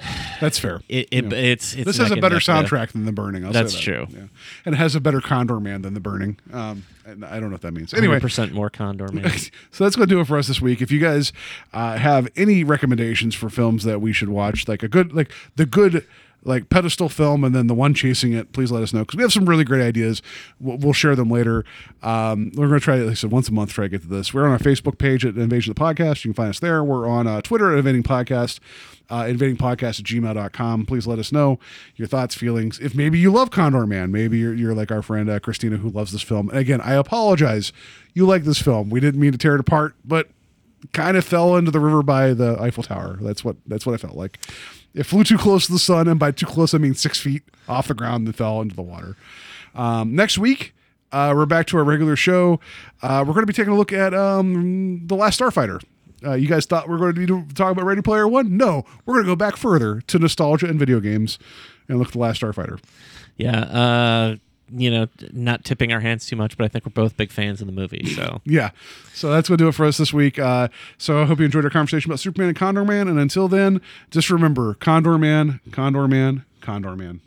That's fair. it, it it's, it's this has a better soundtrack than The Burning. I'll say That's that. true. Yeah. And it has a better Condor Man than The Burning. Um, and I don't know what that means. Anyway, 100% more Condor Man. so that's going to do it for us this week. If you guys uh, have any recommendations for films that we should watch, like a good, like the good, like pedestal film, and then the one chasing it, please let us know because we have some really great ideas. We'll, we'll share them later. Um, we're going to try, like I said, once a month try to get to this. We're on our Facebook page at Invasion of the Podcast. You can find us there. We're on uh, Twitter at Invading Podcast. Uh, invadingpodcast at gmail.com. Please let us know your thoughts, feelings. If maybe you love Condor Man, maybe you're, you're like our friend uh, Christina who loves this film. And again, I apologize. You like this film. We didn't mean to tear it apart, but kind of fell into the river by the Eiffel Tower. That's what that's what I felt like. It flew too close to the sun, and by too close I mean six feet off the ground and fell into the water. Um, next week, uh, we're back to our regular show. Uh, we're going to be taking a look at um, the Last Starfighter. Uh, you guys thought we are going to be talking about Ready Player One? No, we're going to go back further to nostalgia and video games and look at the Last Starfighter. yeah you know, not tipping our hands too much, but I think we're both big fans of the movie. So yeah, so that's gonna do it for us this week. Uh, so I hope you enjoyed our conversation about Superman and Condor Man. And until then, just remember, Condor Man, Condor Man, Condor Man.